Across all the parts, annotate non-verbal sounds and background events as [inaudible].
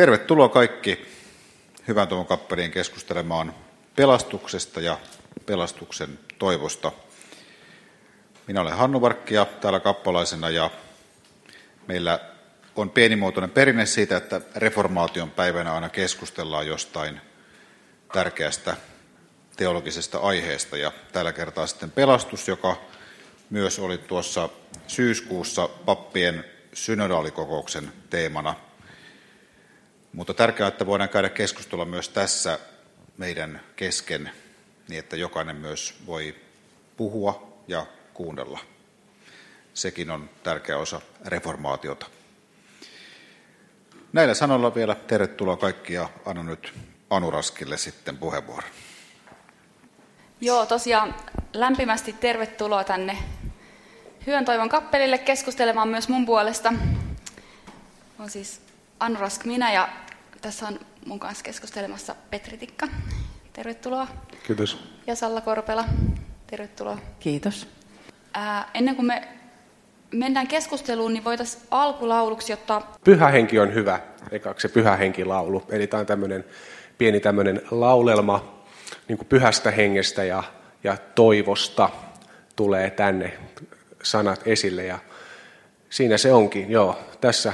Tervetuloa kaikki Hyvän tuon kappeliin keskustelemaan pelastuksesta ja pelastuksen toivosta. Minä olen Hannu Varkkia täällä kappalaisena ja meillä on pienimuotoinen perinne siitä, että reformaation päivänä aina keskustellaan jostain tärkeästä teologisesta aiheesta. Ja tällä kertaa sitten pelastus, joka myös oli tuossa syyskuussa pappien synodaalikokouksen teemana. Mutta tärkeää, että voidaan käydä keskustelua myös tässä meidän kesken, niin että jokainen myös voi puhua ja kuunnella. Sekin on tärkeä osa reformaatiota. Näillä sanoilla vielä tervetuloa kaikki ja annan nyt Anuraskille sitten puheenvuoron. Joo, tosiaan lämpimästi tervetuloa tänne Hyön toivon kappelille keskustelemaan myös mun puolesta. On siis Anurask minä ja tässä on mun kanssa keskustelemassa Petri Tikka. Tervetuloa. Kiitos. Ja Salla Korpela. Tervetuloa. Kiitos. Ää, ennen kuin me mennään keskusteluun, niin voitaisiin alkulauluksi ottaa... Pyhä henki on hyvä, ekaksi se pyhä henki laulu. Eli tämä on tämmöinen pieni tämmöinen laulelma niin kuin pyhästä hengestä ja, ja toivosta tulee tänne sanat esille. Ja siinä se onkin, joo. Tässä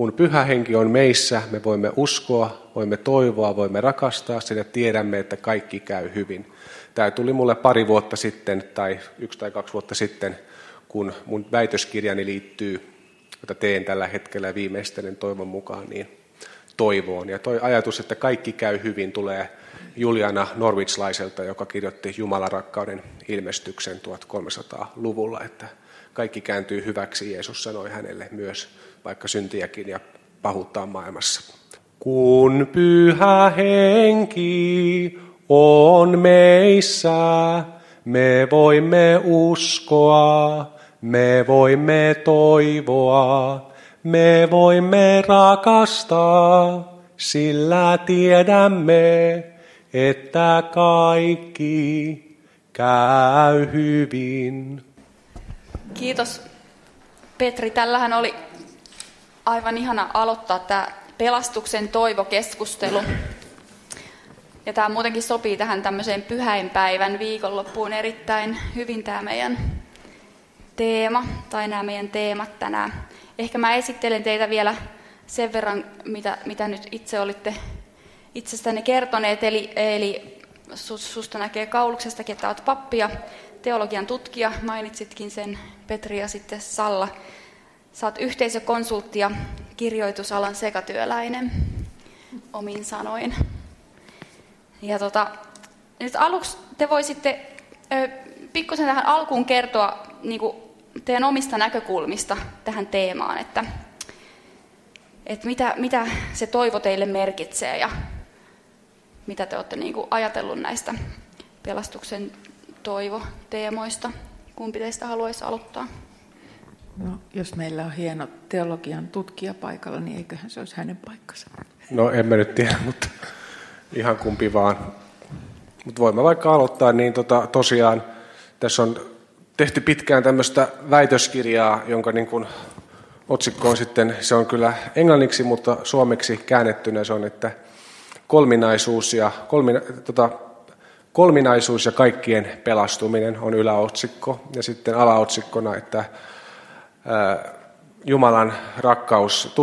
kun pyhä henki on meissä, me voimme uskoa, voimme toivoa, voimme rakastaa, sillä tiedämme, että kaikki käy hyvin. Tämä tuli mulle pari vuotta sitten, tai yksi tai kaksi vuotta sitten, kun mun väitöskirjani liittyy, jota teen tällä hetkellä viimeistelen toivon mukaan, niin toivoon. Ja toi ajatus, että kaikki käy hyvin, tulee Juliana Norwichlaiselta, joka kirjoitti Jumalan rakkauden ilmestyksen 1300-luvulla, että kaikki kääntyy hyväksi, Jeesus sanoi hänelle myös, vaikka syntiäkin ja pahuuttaa maailmassa. Kun pyhä henki on meissä, me voimme uskoa, me voimme toivoa, me voimme rakastaa, sillä tiedämme, että kaikki käy hyvin. Kiitos Petri. Tällähän oli aivan ihana aloittaa tämä pelastuksen toivokeskustelu. Ja tämä muutenkin sopii tähän tämmöiseen pyhäinpäivän viikonloppuun erittäin hyvin tämä meidän teema, tai nämä meidän teemat tänään. Ehkä mä esittelen teitä vielä sen verran, mitä, mitä nyt itse olitte itsestänne kertoneet. Eli, eli susta näkee kauluksestakin, että olet pappi ja teologian tutkija. Mainitsitkin sen Petri ja sitten Salla. Saat yhteisökonsultti ja kirjoitusalan sekatyöläinen omin sanoin. Ja tota, nyt aluksi te voisitte pikkusen tähän alkuun kertoa niin kuin teidän omista näkökulmista tähän teemaan, että, että mitä, mitä se toivo teille merkitsee ja mitä te olette niin kuin ajatellut näistä pelastuksen toivoteemoista. Kumpi teistä haluaisi aloittaa? No, jos meillä on hieno teologian tutkija paikalla, niin eiköhän se olisi hänen paikkansa. No en mä nyt tiedä, mutta ihan kumpi vaan. Mutta voimme vaikka aloittaa, niin tota, tosiaan tässä on tehty pitkään tämmöistä väitöskirjaa, jonka niin kun otsikko on sitten, se on kyllä englanniksi, mutta suomeksi käännettynä se on, että kolminaisuus ja, kolmina, tota, kolminaisuus ja kaikkien pelastuminen on yläotsikko. Ja sitten alaotsikkona, että Jumalan rakkaus,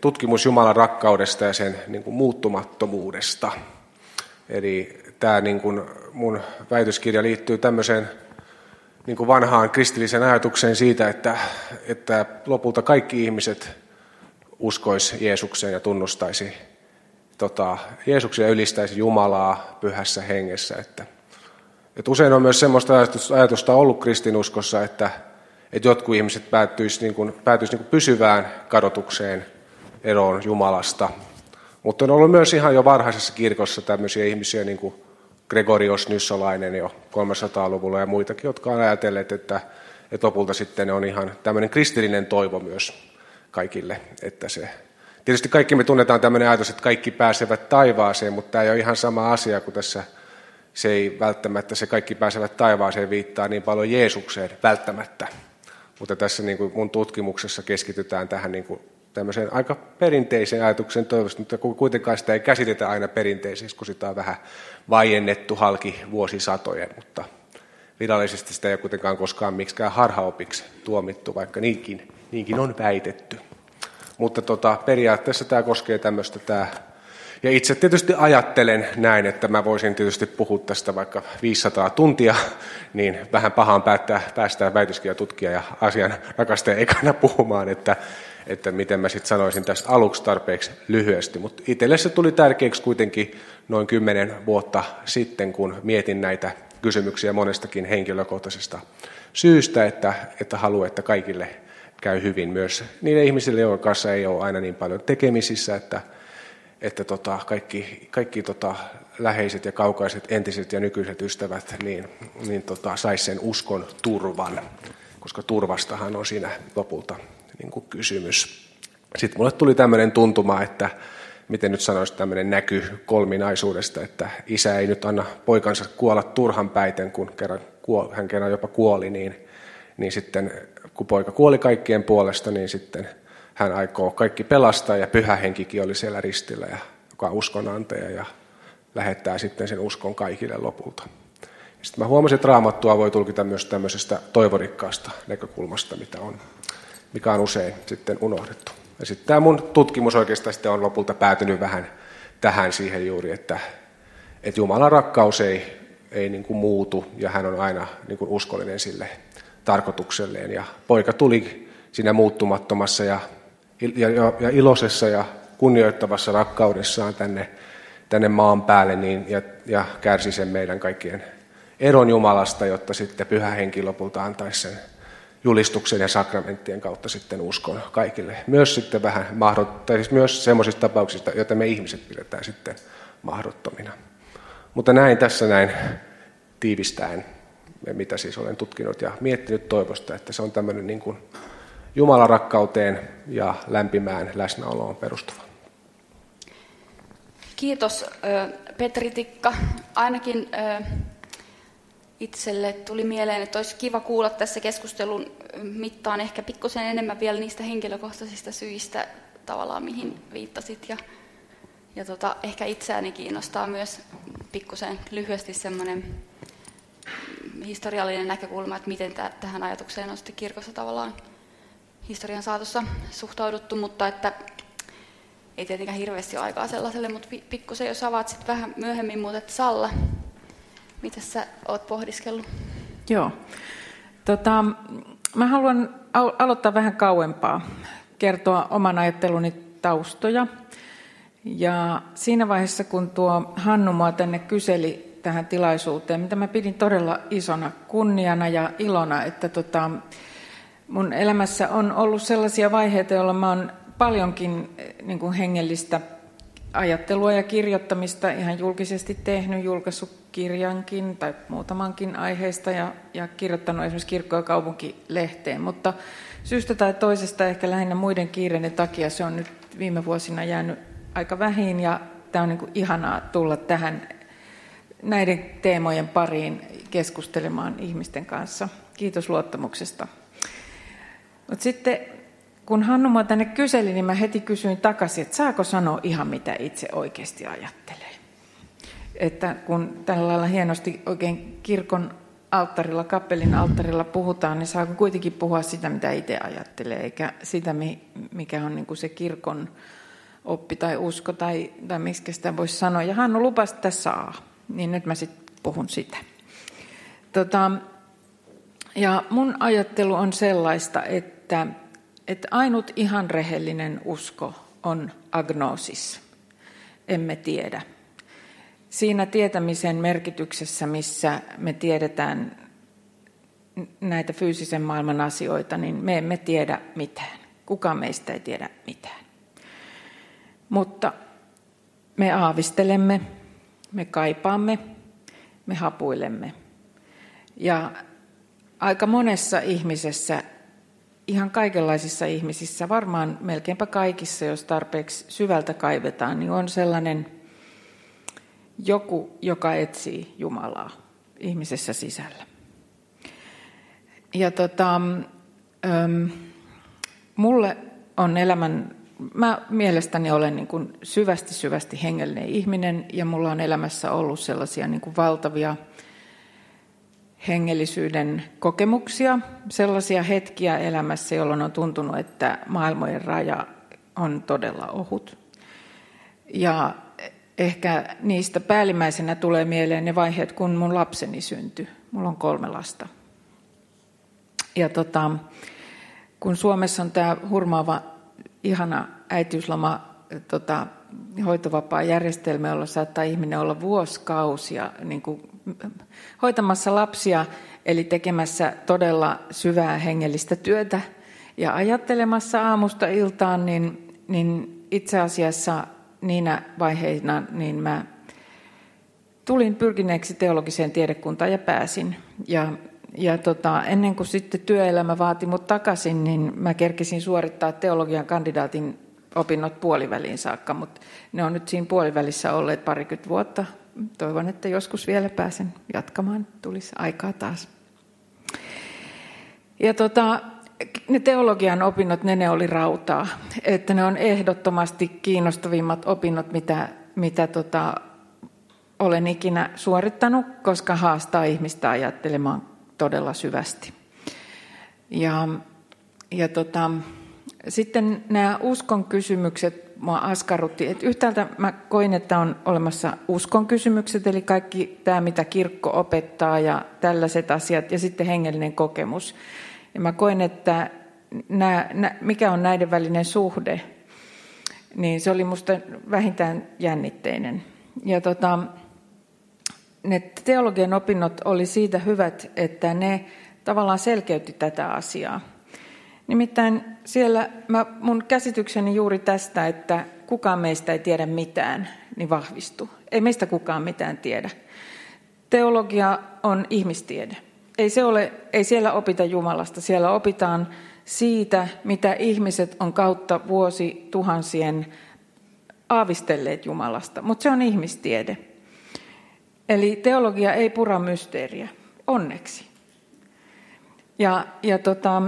tutkimus Jumalan rakkaudesta ja sen niin kuin, muuttumattomuudesta. Eli tämä niin kuin, mun väitöskirja liittyy tämmöiseen niin kuin vanhaan kristilliseen ajatukseen siitä, että, että lopulta kaikki ihmiset uskois Jeesukseen ja tunnustaisi tota, Jeesuksen ja ylistäisi Jumalaa pyhässä hengessä. Että, että usein on myös sellaista ajatusta ollut kristinuskossa, että, että jotkut ihmiset päätyisi, niin kuin, päätyisi niin pysyvään kadotukseen eroon Jumalasta. Mutta on ollut myös ihan jo varhaisessa kirkossa tämmöisiä ihmisiä, niin kuin Gregorios Nyssolainen jo 300-luvulla ja muitakin, jotka on ajatelleet, että, että lopulta sitten on ihan tämmöinen kristillinen toivo myös kaikille, että se Tietysti kaikki me tunnetaan tämmöinen ajatus, että kaikki pääsevät taivaaseen, mutta tämä ei ole ihan sama asia kuin tässä se ei välttämättä se kaikki pääsevät taivaaseen viittaa niin paljon Jeesukseen välttämättä. Mutta tässä niin kuin mun tutkimuksessa keskitytään tähän niin kuin tämmöisen aika perinteisen ajatuksen toivosta, mutta kuitenkaan sitä ei käsitetä aina perinteisesti, kun sitä on vähän vaiennettu halki vuosisatojen, mutta virallisesti sitä ei kuitenkaan koskaan miksikään harhaopiksi tuomittu, vaikka niinkin, niinkin on väitetty. Mutta tota, periaatteessa tämä koskee tämmöistä tämä ja itse tietysti ajattelen näin, että mä voisin tietysti puhua tästä vaikka 500 tuntia, niin vähän pahaan päättää, päästään väitöskiä tutkija ja asian rakastaja ekana puhumaan, että, että miten mä sitten sanoisin tästä aluksi tarpeeksi lyhyesti. Mutta itselle se tuli tärkeäksi kuitenkin noin kymmenen vuotta sitten, kun mietin näitä kysymyksiä monestakin henkilökohtaisesta syystä, että, että haluan, että kaikille käy hyvin myös niille ihmisille, joiden kanssa ei ole aina niin paljon tekemisissä, että, että tota, kaikki, kaikki tota, läheiset ja kaukaiset entiset ja nykyiset ystävät niin, niin tota, saisi sen uskon turvan, koska turvastahan on siinä lopulta niin kuin kysymys. Sitten mulle tuli tämmöinen tuntuma, että miten nyt sanoisi tämmöinen näky kolminaisuudesta, että isä ei nyt anna poikansa kuolla turhan päiten, kun kerran hän kerran jopa kuoli, niin, niin sitten kun poika kuoli kaikkien puolesta, niin sitten hän aikoo kaikki pelastaa ja pyhä henkikin oli siellä ristillä, ja, joka on uskonantaja ja lähettää sitten sen uskon kaikille lopulta. Sitten mä huomasin, että raamattua voi tulkita myös tämmöisestä toivorikkaasta näkökulmasta, mitä on, mikä on usein sitten unohdettu. Ja sitten tämä mun tutkimus oikeastaan sitten on lopulta päätynyt vähän tähän siihen juuri, että, että Jumalan rakkaus ei, ei niin kuin muutu ja hän on aina niin kuin uskollinen sille tarkoitukselleen. Ja poika tuli siinä muuttumattomassa ja, ja, ja iloisessa ja kunnioittavassa rakkaudessaan tänne, tänne maan päälle niin, ja, ja kärsi sen meidän kaikkien eron Jumalasta, jotta sitten pyhä henki lopulta antaisi sen julistuksen ja sakramenttien kautta sitten uskon kaikille. Myös sitten vähän mahdot, tai siis myös semmoisista tapauksista, joita me ihmiset pidetään sitten mahdottomina. Mutta näin tässä näin tiivistäen, mitä siis olen tutkinut ja miettinyt toivosta, että se on tämmöinen niin kuin Jumalan rakkauteen ja lämpimään läsnäoloon perustuva. Kiitos Petri Tikka. Ainakin itselle tuli mieleen, että olisi kiva kuulla tässä keskustelun mittaan ehkä pikkusen enemmän vielä niistä henkilökohtaisista syistä tavallaan, mihin viittasit. Ja, ja tota, ehkä itseäni kiinnostaa myös pikkusen lyhyesti semmoinen historiallinen näkökulma, että miten tähän ajatukseen on sitten kirkossa tavallaan historian suhtauduttu, mutta että ei tietenkään hirveästi aikaa sellaiselle, mutta pikkusen jos avaat sitten vähän myöhemmin, mutta että Salla, mitä sä oot pohdiskellut? Joo. Tota, mä haluan aloittaa vähän kauempaa, kertoa oman ajatteluni taustoja. Ja siinä vaiheessa, kun tuo Hannu mua tänne kyseli tähän tilaisuuteen, mitä mä pidin todella isona kunniana ja ilona, että tota, mun elämässä on ollut sellaisia vaiheita, joilla mä oon paljonkin niin kuin hengellistä ajattelua ja kirjoittamista ihan julkisesti tehnyt, julkaissut kirjankin tai muutamankin aiheesta ja, ja kirjoittanut esimerkiksi kirkko- ja kaupunkilehteen, mutta syystä tai toisesta ehkä lähinnä muiden kiireiden takia se on nyt viime vuosina jäänyt aika vähin ja tämä on niin kuin ihanaa tulla tähän näiden teemojen pariin keskustelemaan ihmisten kanssa. Kiitos luottamuksesta. Mutta sitten kun Hannu mua tänne kyseli, niin mä heti kysyin takaisin, että saako sanoa ihan mitä itse oikeasti ajattelee. Että kun tällä lailla hienosti oikein kirkon alttarilla, kappelin alttarilla puhutaan, niin saako kuitenkin puhua sitä, mitä itse ajattelee, eikä sitä, mikä on niin kuin se kirkon oppi tai usko tai, tai miksi sitä voisi sanoa. Ja Hannu lupasi, että saa, niin nyt mä sitten puhun sitä. Tota, ja mun ajattelu on sellaista, että että ainut ihan rehellinen usko on agnosis. Emme tiedä. Siinä tietämisen merkityksessä, missä me tiedetään näitä fyysisen maailman asioita, niin me emme tiedä mitään. Kukaan meistä ei tiedä mitään. Mutta me aavistelemme, me kaipaamme, me hapuilemme. Ja aika monessa ihmisessä ihan kaikenlaisissa ihmisissä, varmaan melkeinpä kaikissa, jos tarpeeksi syvältä kaivetaan, niin on sellainen joku, joka etsii Jumalaa ihmisessä sisällä. Ja tota, ähm, mulle on elämän mä mielestäni olen niin kuin syvästi, syvästi hengellinen ihminen ja mulla on elämässä ollut sellaisia niin kuin valtavia hengellisyyden kokemuksia, sellaisia hetkiä elämässä, jolloin on tuntunut, että maailmojen raja on todella ohut. Ja ehkä niistä päällimmäisenä tulee mieleen ne vaiheet, kun mun lapseni syntyi. Mulla on kolme lasta. Ja tota, kun Suomessa on tämä hurmaava, ihana äitiysloma tota, hoitovapaa-järjestelmä, jolla saattaa ihminen olla vuosikausia niin kuin, hoitamassa lapsia, eli tekemässä todella syvää hengellistä työtä ja ajattelemassa aamusta iltaan, niin, niin itse asiassa niinä vaiheina niin mä tulin pyrkineeksi teologiseen tiedekuntaan ja pääsin. Ja, ja tota, ennen kuin sitten työelämä vaati mut takaisin, niin mä kerkisin suorittaa teologian kandidaatin opinnot puoliväliin saakka, mutta ne on nyt siinä puolivälissä olleet parikymmentä vuotta. Toivon, että joskus vielä pääsen jatkamaan, tulisi aikaa taas. Ja tota, ne teologian opinnot, ne, ne oli rautaa. Että ne on ehdottomasti kiinnostavimmat opinnot, mitä, mitä tota, olen ikinä suorittanut, koska haastaa ihmistä ajattelemaan todella syvästi. Ja, ja tota, sitten nämä uskon kysymykset mua askarrutti. Et yhtäältä mä koin, että on olemassa uskon kysymykset, eli kaikki tämä, mitä kirkko opettaa ja tällaiset asiat, ja sitten hengellinen kokemus. Ja mä koen, että nämä, mikä on näiden välinen suhde, niin se oli musta vähintään jännitteinen. Ja tota, ne teologian opinnot oli siitä hyvät, että ne tavallaan selkeytti tätä asiaa. Nimittäin siellä mä, mun käsitykseni juuri tästä, että kukaan meistä ei tiedä mitään, niin vahvistuu. Ei meistä kukaan mitään tiedä. Teologia on ihmistiede. Ei, se ole, ei siellä opita Jumalasta, siellä opitaan siitä, mitä ihmiset on kautta vuosi tuhansien aavistelleet Jumalasta, mutta se on ihmistiede. Eli teologia ei pura mysteeriä, onneksi. Ja, ja tota,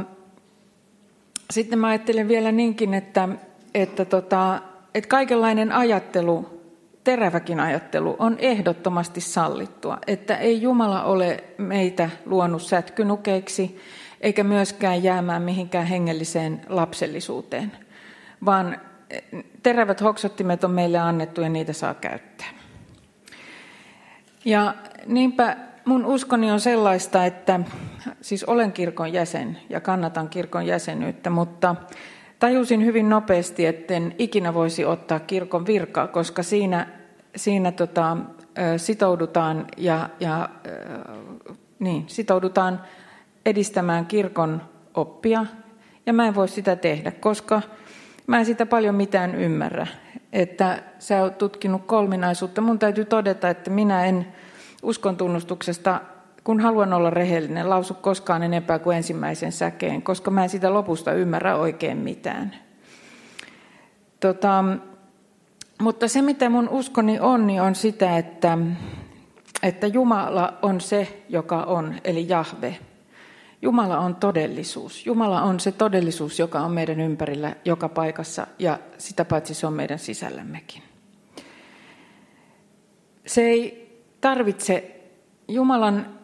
sitten mä ajattelen vielä niinkin, että, että, tota, että kaikenlainen ajattelu, teräväkin ajattelu, on ehdottomasti sallittua. Että ei Jumala ole meitä luonut sätkynukeiksi, eikä myöskään jäämään mihinkään hengelliseen lapsellisuuteen, vaan terävät hoksottimet on meille annettu ja niitä saa käyttää. Ja niinpä mun uskoni on sellaista, että siis olen kirkon jäsen ja kannatan kirkon jäsenyyttä, mutta tajusin hyvin nopeasti, etten ikinä voisi ottaa kirkon virkaa, koska siinä, siinä tota, sitoudutaan ja, ja niin, sitoudutaan edistämään kirkon oppia, ja mä en voi sitä tehdä, koska mä en sitä paljon mitään ymmärrä. Että sä oot tutkinut kolminaisuutta. Mun täytyy todeta, että minä en uskon tunnustuksesta, kun haluan olla rehellinen, lausu koskaan enempää kuin ensimmäisen säkeen, koska mä en sitä lopusta ymmärrä oikein mitään. Tota, mutta se, mitä mun uskoni on, niin on sitä, että, että Jumala on se, joka on, eli Jahve. Jumala on todellisuus. Jumala on se todellisuus, joka on meidän ympärillä joka paikassa ja sitä paitsi se on meidän sisällämmekin. Se ei tarvitse, Jumalan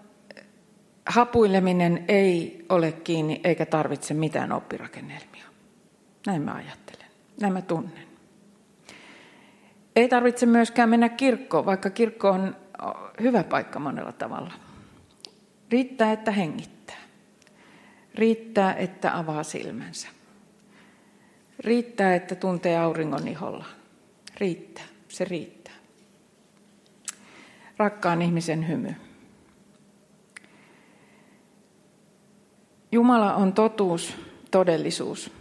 hapuileminen ei ole kiinni eikä tarvitse mitään oppirakennelmia. Näin mä ajattelen, näin mä tunnen. Ei tarvitse myöskään mennä kirkkoon, vaikka kirkko on hyvä paikka monella tavalla. Riittää, että hengittää. Riittää, että avaa silmänsä. Riittää, että tuntee auringon iholla. Riittää, se riittää. Rakkaan ihmisen hymy. Jumala on totuus, todellisuus.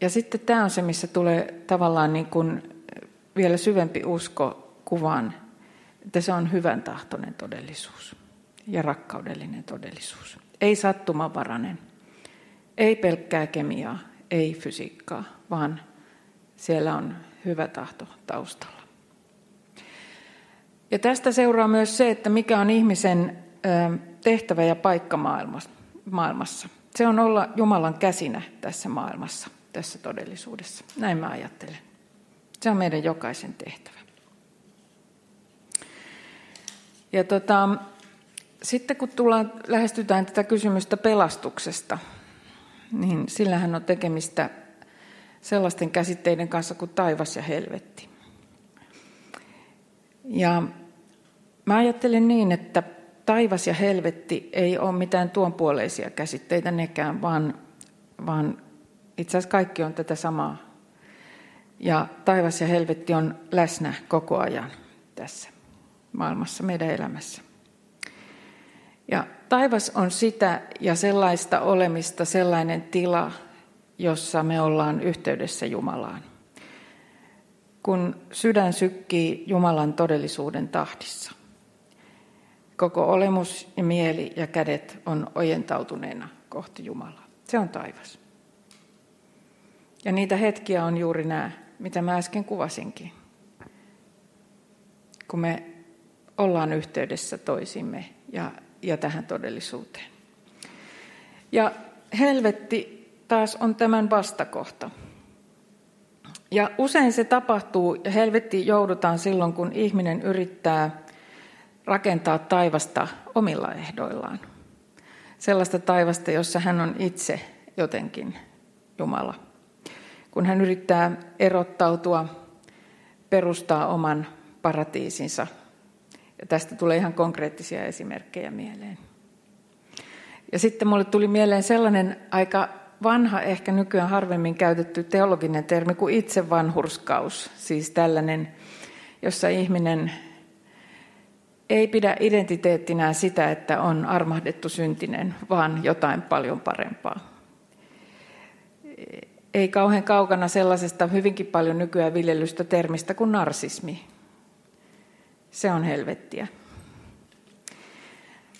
Ja sitten tämä on se, missä tulee tavallaan niin kuin vielä syvempi usko kuvaan, että se on hyvän tahtoinen todellisuus ja rakkaudellinen todellisuus. Ei sattumanvarainen, ei pelkkää kemiaa, ei fysiikkaa, vaan siellä on hyvä tahto taustalla. Ja tästä seuraa myös se, että mikä on ihmisen tehtävä ja paikka maailmassa. Se on olla Jumalan käsinä tässä maailmassa, tässä todellisuudessa. Näin mä ajattelen. Se on meidän jokaisen tehtävä. Ja tota, sitten kun tullaan, lähestytään tätä kysymystä pelastuksesta, niin sillähän on tekemistä sellaisten käsitteiden kanssa kuin taivas ja helvetti. Ja mä ajattelen niin, että taivas ja helvetti ei ole mitään tuonpuoleisia käsitteitä nekään, vaan, vaan itse asiassa kaikki on tätä samaa. Ja taivas ja helvetti on läsnä koko ajan tässä maailmassa, meidän elämässä. Ja taivas on sitä ja sellaista olemista, sellainen tila, jossa me ollaan yhteydessä Jumalaan. Kun sydän sykkii Jumalan todellisuuden tahdissa. Koko olemus ja mieli ja kädet on ojentautuneena kohti Jumalaa. Se on taivas. Ja niitä hetkiä on juuri nämä, mitä mä äsken kuvasinkin. Kun me ollaan yhteydessä toisimme ja, ja tähän todellisuuteen. Ja helvetti taas on tämän vastakohta. Ja usein se tapahtuu, ja helvetti joudutaan silloin, kun ihminen yrittää rakentaa taivasta omilla ehdoillaan. Sellaista taivasta, jossa hän on itse jotenkin Jumala. Kun hän yrittää erottautua, perustaa oman paratiisinsa. Ja tästä tulee ihan konkreettisia esimerkkejä mieleen. Ja sitten mulle tuli mieleen sellainen aika vanha, ehkä nykyään harvemmin käytetty teologinen termi kuin itsevanhurskaus. Siis tällainen, jossa ihminen ei pidä identiteettinään sitä, että on armahdettu syntinen, vaan jotain paljon parempaa. Ei kauhean kaukana sellaisesta hyvinkin paljon nykyään viljelystä termistä kuin narsismi. Se on helvettiä.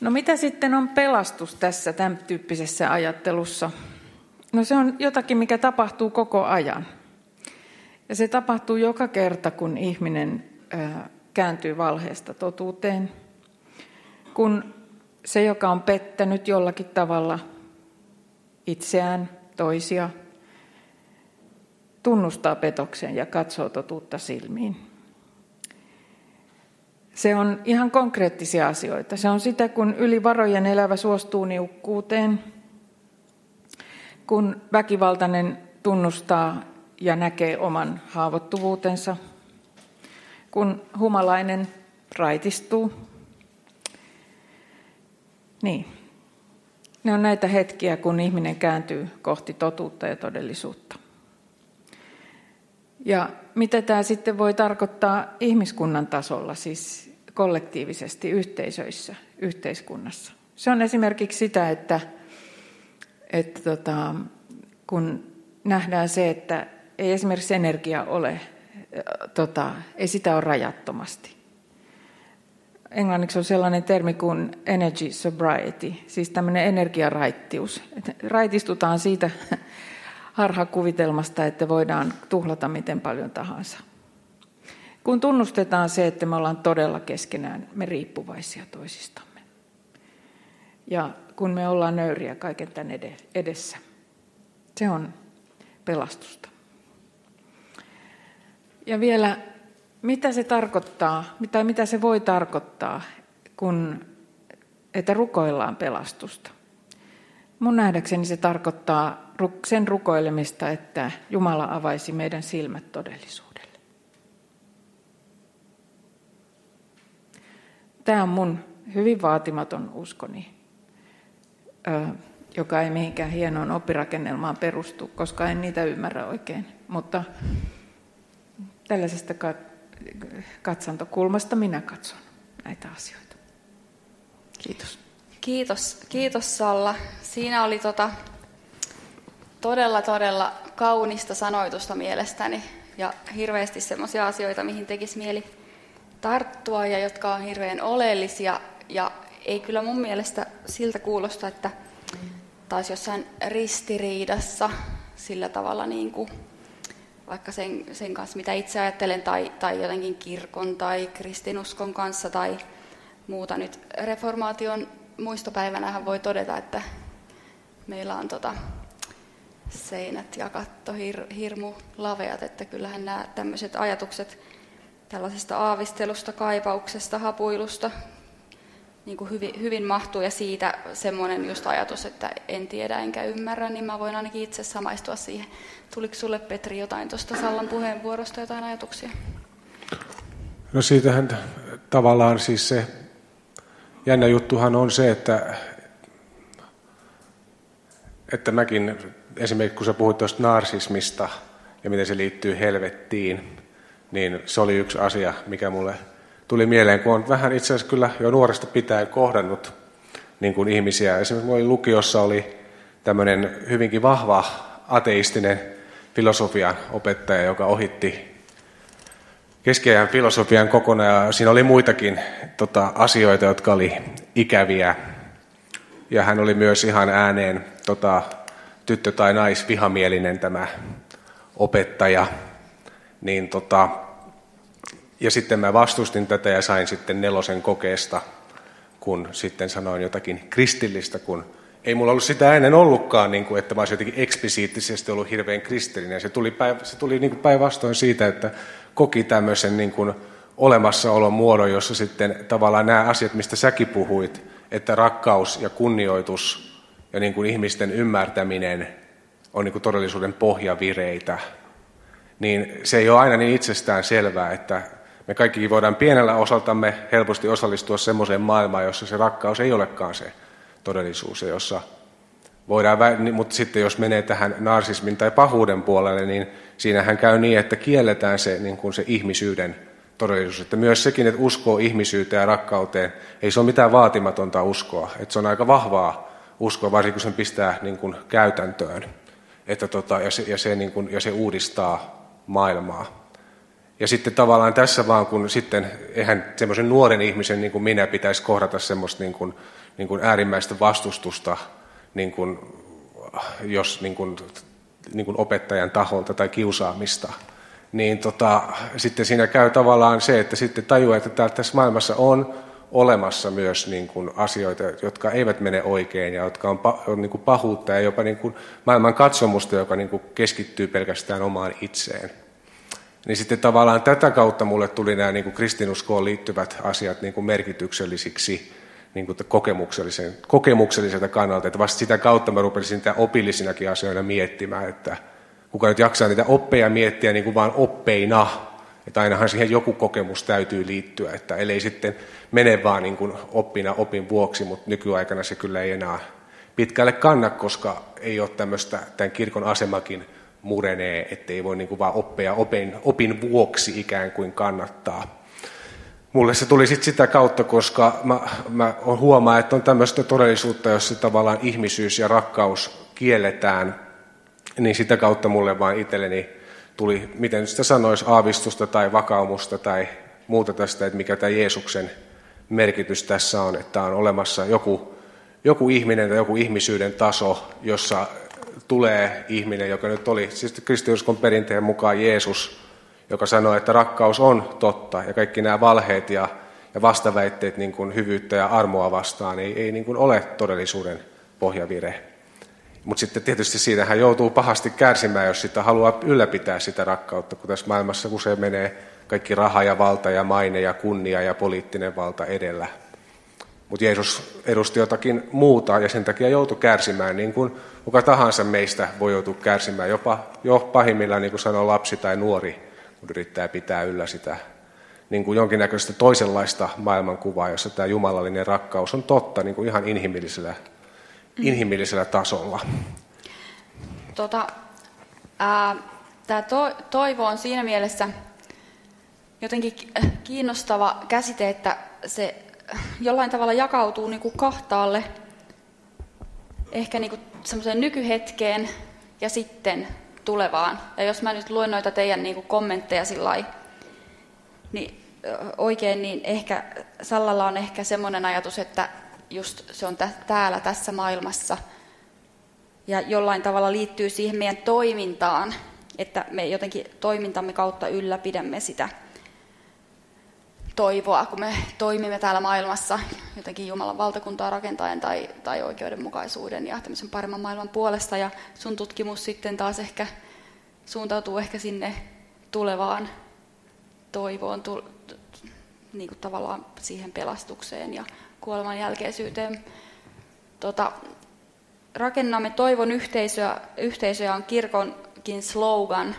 No mitä sitten on pelastus tässä tämän tyyppisessä ajattelussa? No se on jotakin, mikä tapahtuu koko ajan. Ja se tapahtuu joka kerta, kun ihminen kääntyy valheesta totuuteen. Kun se, joka on pettänyt jollakin tavalla itseään, toisia, tunnustaa petoksen ja katsoo totuutta silmiin. Se on ihan konkreettisia asioita. Se on sitä, kun yli varojen elävä suostuu niukkuuteen, kun väkivaltainen tunnustaa ja näkee oman haavoittuvuutensa, kun humalainen raitistuu. Niin. Ne on näitä hetkiä, kun ihminen kääntyy kohti totuutta ja todellisuutta. Ja mitä tämä sitten voi tarkoittaa ihmiskunnan tasolla, siis kollektiivisesti yhteisöissä, yhteiskunnassa? Se on esimerkiksi sitä, että, että tota, kun nähdään se, että ei esimerkiksi energia ole, tota, ei sitä ole rajattomasti. Englanniksi on sellainen termi kuin energy sobriety, siis tämmöinen energiaraittius. Raitistutaan siitä [laughs] harhakuvitelmasta, että voidaan tuhlata miten paljon tahansa. Kun tunnustetaan se, että me ollaan todella keskenään me riippuvaisia toisistamme. Ja kun me ollaan nöyriä kaiken tämän edessä. Se on pelastusta. Ja vielä, mitä se tarkoittaa, tai mitä se voi tarkoittaa, kun, että rukoillaan pelastusta. Mun nähdäkseni se tarkoittaa sen rukoilemista, että Jumala avaisi meidän silmät todellisuudelle. Tämä on mun hyvin vaatimaton uskoni, joka ei mihinkään hienoon oppirakennelmaan perustu, koska en niitä ymmärrä oikein. Mutta tällaisesta katsantokulmasta minä katson näitä asioita. Kiitos. Kiitos, kiitos Salla. Siinä oli tota, todella, todella kaunista sanoitusta mielestäni ja hirveästi sellaisia asioita, mihin tekisi mieli tarttua ja jotka on hirveän oleellisia. Ja ei kyllä mun mielestä siltä kuulosta, että taas jossain ristiriidassa sillä tavalla niin kuin vaikka sen, sen kanssa, mitä itse ajattelen, tai, tai jotenkin kirkon tai kristinuskon kanssa tai muuta. Nyt reformaation muistopäivänä voi todeta, että meillä on tota, seinät ja katto hir, hirmu laveat, että kyllähän nämä tämmöiset ajatukset tällaisesta aavistelusta, kaipauksesta, hapuilusta niin kuin hyvin, hyvin mahtuu ja siitä semmoinen just ajatus, että en tiedä enkä ymmärrä, niin mä voin ainakin itse samaistua siihen. Tuliko sulle Petri jotain tuosta Sallan puheenvuorosta, jotain ajatuksia? No siitähän tavallaan siis se jännä juttuhan on se, että, että mäkin esimerkiksi kun sä puhuit tuosta narsismista ja miten se liittyy helvettiin, niin se oli yksi asia, mikä mulle tuli mieleen, kun on vähän itse asiassa kyllä jo nuoresta pitäen kohdannut niin kuin ihmisiä. Esimerkiksi oli lukiossa oli tämmöinen hyvinkin vahva ateistinen filosofian opettaja, joka ohitti keskiajan filosofian kokonaan. Siinä oli muitakin tota, asioita, jotka oli ikäviä. Ja hän oli myös ihan ääneen tota, tyttö- tai naisvihamielinen tämä opettaja. Niin tota, ja sitten mä vastustin tätä ja sain sitten nelosen kokeesta, kun sitten sanoin jotakin kristillistä, kun ei mulla ollut sitä ennen ollutkaan, niin kuin, että mä olisin jotenkin eksplisiittisesti ollut hirveän kristillinen. Se tuli, päiv- se tuli niin päinvastoin siitä, että koki tämmöisen niin kuin olemassaolon muodon, jossa sitten tavallaan nämä asiat, mistä säkin puhuit, että rakkaus ja kunnioitus ja niin kuin ihmisten ymmärtäminen on niin kuin todellisuuden pohjavireitä, niin se ei ole aina niin itsestään selvää, että me kaikki voidaan pienellä osaltamme helposti osallistua semmoiseen maailmaan, jossa se rakkaus ei olekaan se todellisuus, ja jossa voidaan, niin, mutta sitten jos menee tähän narsismin tai pahuuden puolelle, niin siinähän käy niin, että kielletään se, niin kuin se ihmisyyden todellisuus. Että myös sekin, että uskoo ihmisyyteen ja rakkauteen, ei se ole mitään vaatimatonta uskoa. Että se on aika vahvaa uskoa, varsinkin kun sen pistää niin kuin käytäntöön. Että tota, ja, se, ja, se, niin kuin, ja se uudistaa maailmaa. Ja sitten tavallaan tässä vaan, kun sitten, eihän semmoisen nuoren ihmisen niin kuin minä pitäisi kohdata semmoista niin kuin, niin kuin äärimmäistä vastustusta, niin kuin, jos niin kuin, niin kuin opettajan taholta tai kiusaamista. Niin tota, sitten siinä käy tavallaan se, että sitten tajuaa, että tässä maailmassa on olemassa myös niin kuin asioita, jotka eivät mene oikein ja jotka on, pa, on niin kuin pahuutta ja jopa niin kuin maailman katsomusta, joka niin kuin keskittyy pelkästään omaan itseen. Niin sitten tavallaan tätä kautta mulle tuli nämä niin kuin kristinuskoon liittyvät asiat niin kuin merkityksellisiksi niin kuin kokemuksellisen, kokemukselliselta kannalta. Että vasta sitä kautta mä rupesin niitä opillisinakin asioina miettimään, että kuka nyt jaksaa niitä oppeja miettiä niin kuin vaan oppeina, että ainahan siihen joku kokemus täytyy liittyä, että ellei sitten mene vaan niin kuin oppina opin vuoksi, mutta nykyaikana se kyllä ei enää pitkälle kanna, koska ei ole tämmöistä, tämän kirkon asemakin murenee, ettei voi niin kuin vaan oppia opin, opin vuoksi ikään kuin kannattaa. Mulle se tuli sit sitä kautta, koska mä, mä huomaan, että on tämmöistä todellisuutta, jossa tavallaan ihmisyys ja rakkaus kielletään, niin sitä kautta mulle vaan itselleni tuli, miten sitä sanoisi, aavistusta tai vakaumusta tai muuta tästä, että mikä tämä Jeesuksen merkitys tässä on, että on olemassa joku, joku ihminen tai joku ihmisyyden taso, jossa tulee ihminen, joka nyt oli siis kristiuskon perinteen mukaan Jeesus, joka sanoi, että rakkaus on totta ja kaikki nämä valheet ja, ja vastaväitteet niin kuin hyvyyttä ja armoa vastaan ei, ei niin kuin ole todellisuuden pohjavire. Mutta sitten tietysti siitä hän joutuu pahasti kärsimään, jos sitä haluaa ylläpitää sitä rakkautta, kun tässä maailmassa usein menee kaikki raha ja valta ja maine ja kunnia ja poliittinen valta edellä. Mutta Jeesus edusti jotakin muuta ja sen takia joutui kärsimään, niin kuin kuka tahansa meistä voi joutua kärsimään, jopa jo pahimmillaan, niin kuin sanoo lapsi tai nuori, kun yrittää pitää yllä sitä niin kuin jonkinnäköistä toisenlaista maailmankuvaa, jossa tämä jumalallinen rakkaus on totta niin kuin ihan inhimillisellä, mm. inhimillisellä tasolla. Tota, tämä to, toivo on siinä mielessä jotenkin kiinnostava käsite, että se jollain tavalla jakautuu niin kuin kahtaalle, ehkä niin kuin semmoiseen nykyhetkeen ja sitten tulevaan. Ja jos mä nyt luen noita teidän niin kuin kommentteja sillä niin oikein, niin ehkä Sallalla on ehkä semmoinen ajatus, että just se on täällä tässä maailmassa ja jollain tavalla liittyy siihen meidän toimintaan, että me jotenkin toimintamme kautta ylläpidämme sitä toivoa, kun me toimimme täällä maailmassa jotenkin Jumalan valtakuntaa rakentaen tai, tai oikeudenmukaisuuden ja tämmöisen paremman maailman puolesta. Ja sun tutkimus sitten taas ehkä suuntautuu ehkä sinne tulevaan toivoon, tu, niin kuin tavallaan siihen pelastukseen ja kuoleman jälkeisyyteen. Tota, rakennamme toivon yhteisöä, yhteisöä on kirkonkin slogan.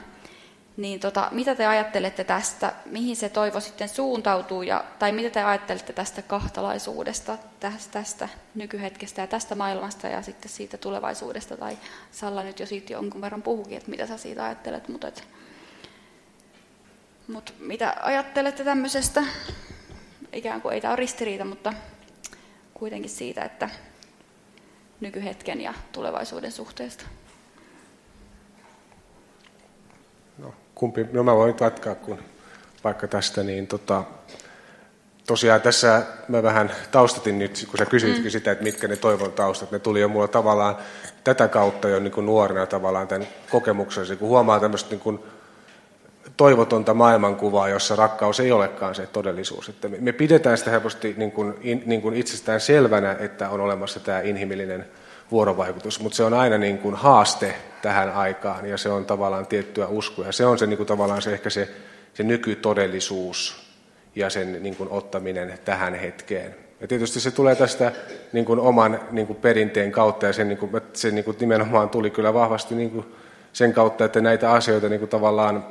Niin tota, mitä te ajattelette tästä, mihin se toivo sitten suuntautuu, ja, tai mitä te ajattelette tästä kahtalaisuudesta, tästä, tästä nykyhetkestä ja tästä maailmasta ja sitten siitä tulevaisuudesta, tai Salla nyt jo siitä jonkun verran puhukin, että mitä sä siitä ajattelet, mutta et, mut mitä ajattelette tämmöisestä, ikään kuin ei tämä ole ristiriita, mutta kuitenkin siitä, että nykyhetken ja tulevaisuuden suhteesta. No, kumpi, no mä voin jatkaa, kun vaikka tästä, niin tota, tosiaan tässä mä vähän taustatin nyt, kun sä kysyitkin mm. sitä, että mitkä ne toivon taustat, ne tuli jo mulla tavallaan tätä kautta jo niin kuin nuorena tavallaan tämän kokemuksen, kun huomaa tämmöistä niin kuin toivotonta maailmankuvaa, jossa rakkaus ei olekaan se todellisuus. Että me pidetään sitä helposti niin kuin, in, niin kuin itsestään selvänä, että on olemassa tämä inhimillinen vuorovaikutus, mutta se on aina niin kuin haaste tähän aikaan ja se on tavallaan tiettyä uskoa. Se on se niin kuin tavallaan se ehkä se, se nykytodellisuus ja sen niin kuin ottaminen tähän hetkeen. Ja tietysti se tulee tästä niin kuin oman niin kuin perinteen kautta ja sen, niin kuin, se niin kuin nimenomaan tuli kyllä vahvasti niin kuin sen kautta, että näitä asioita niin kuin tavallaan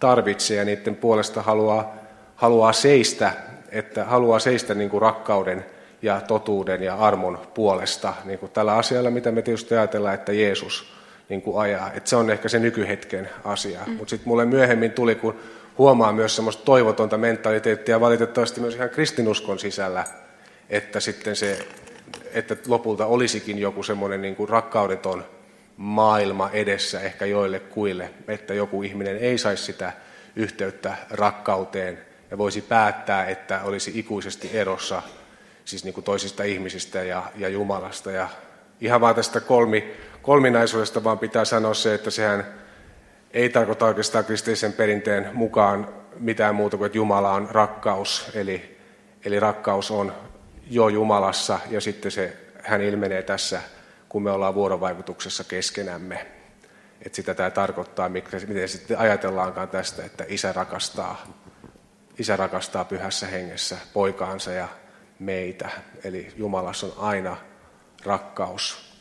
tarvitsee ja niiden puolesta haluaa, haluaa seistä, että haluaa seistä niin kuin rakkauden ja totuuden ja armon puolesta niin kuin tällä asialla, mitä me tietysti ajatellaan, että Jeesus niin kuin ajaa. Että se on ehkä se nykyhetken asia. Mm. Mutta sitten mulle myöhemmin tuli, kun huomaa myös semmoista toivotonta mentaliteettia valitettavasti myös ihan kristinuskon sisällä, että sitten se, että lopulta olisikin joku semmoinen niin kuin rakkaudeton maailma edessä ehkä joille kuille, että joku ihminen ei saisi sitä yhteyttä rakkauteen ja voisi päättää, että olisi ikuisesti erossa siis niin kuin toisista ihmisistä ja, ja Jumalasta. Ja ihan vaan tästä kolmi, kolminaisuudesta vaan pitää sanoa se, että sehän ei tarkoita oikeastaan kristillisen perinteen mukaan mitään muuta kuin, että Jumala on rakkaus. Eli, eli rakkaus on jo Jumalassa ja sitten se, hän ilmenee tässä kun me ollaan vuorovaikutuksessa keskenämme. Että sitä tämä tarkoittaa, miten sitten ajatellaankaan tästä, että isä rakastaa, isä rakastaa pyhässä hengessä poikaansa ja meitä. Eli Jumalassa on aina rakkaus,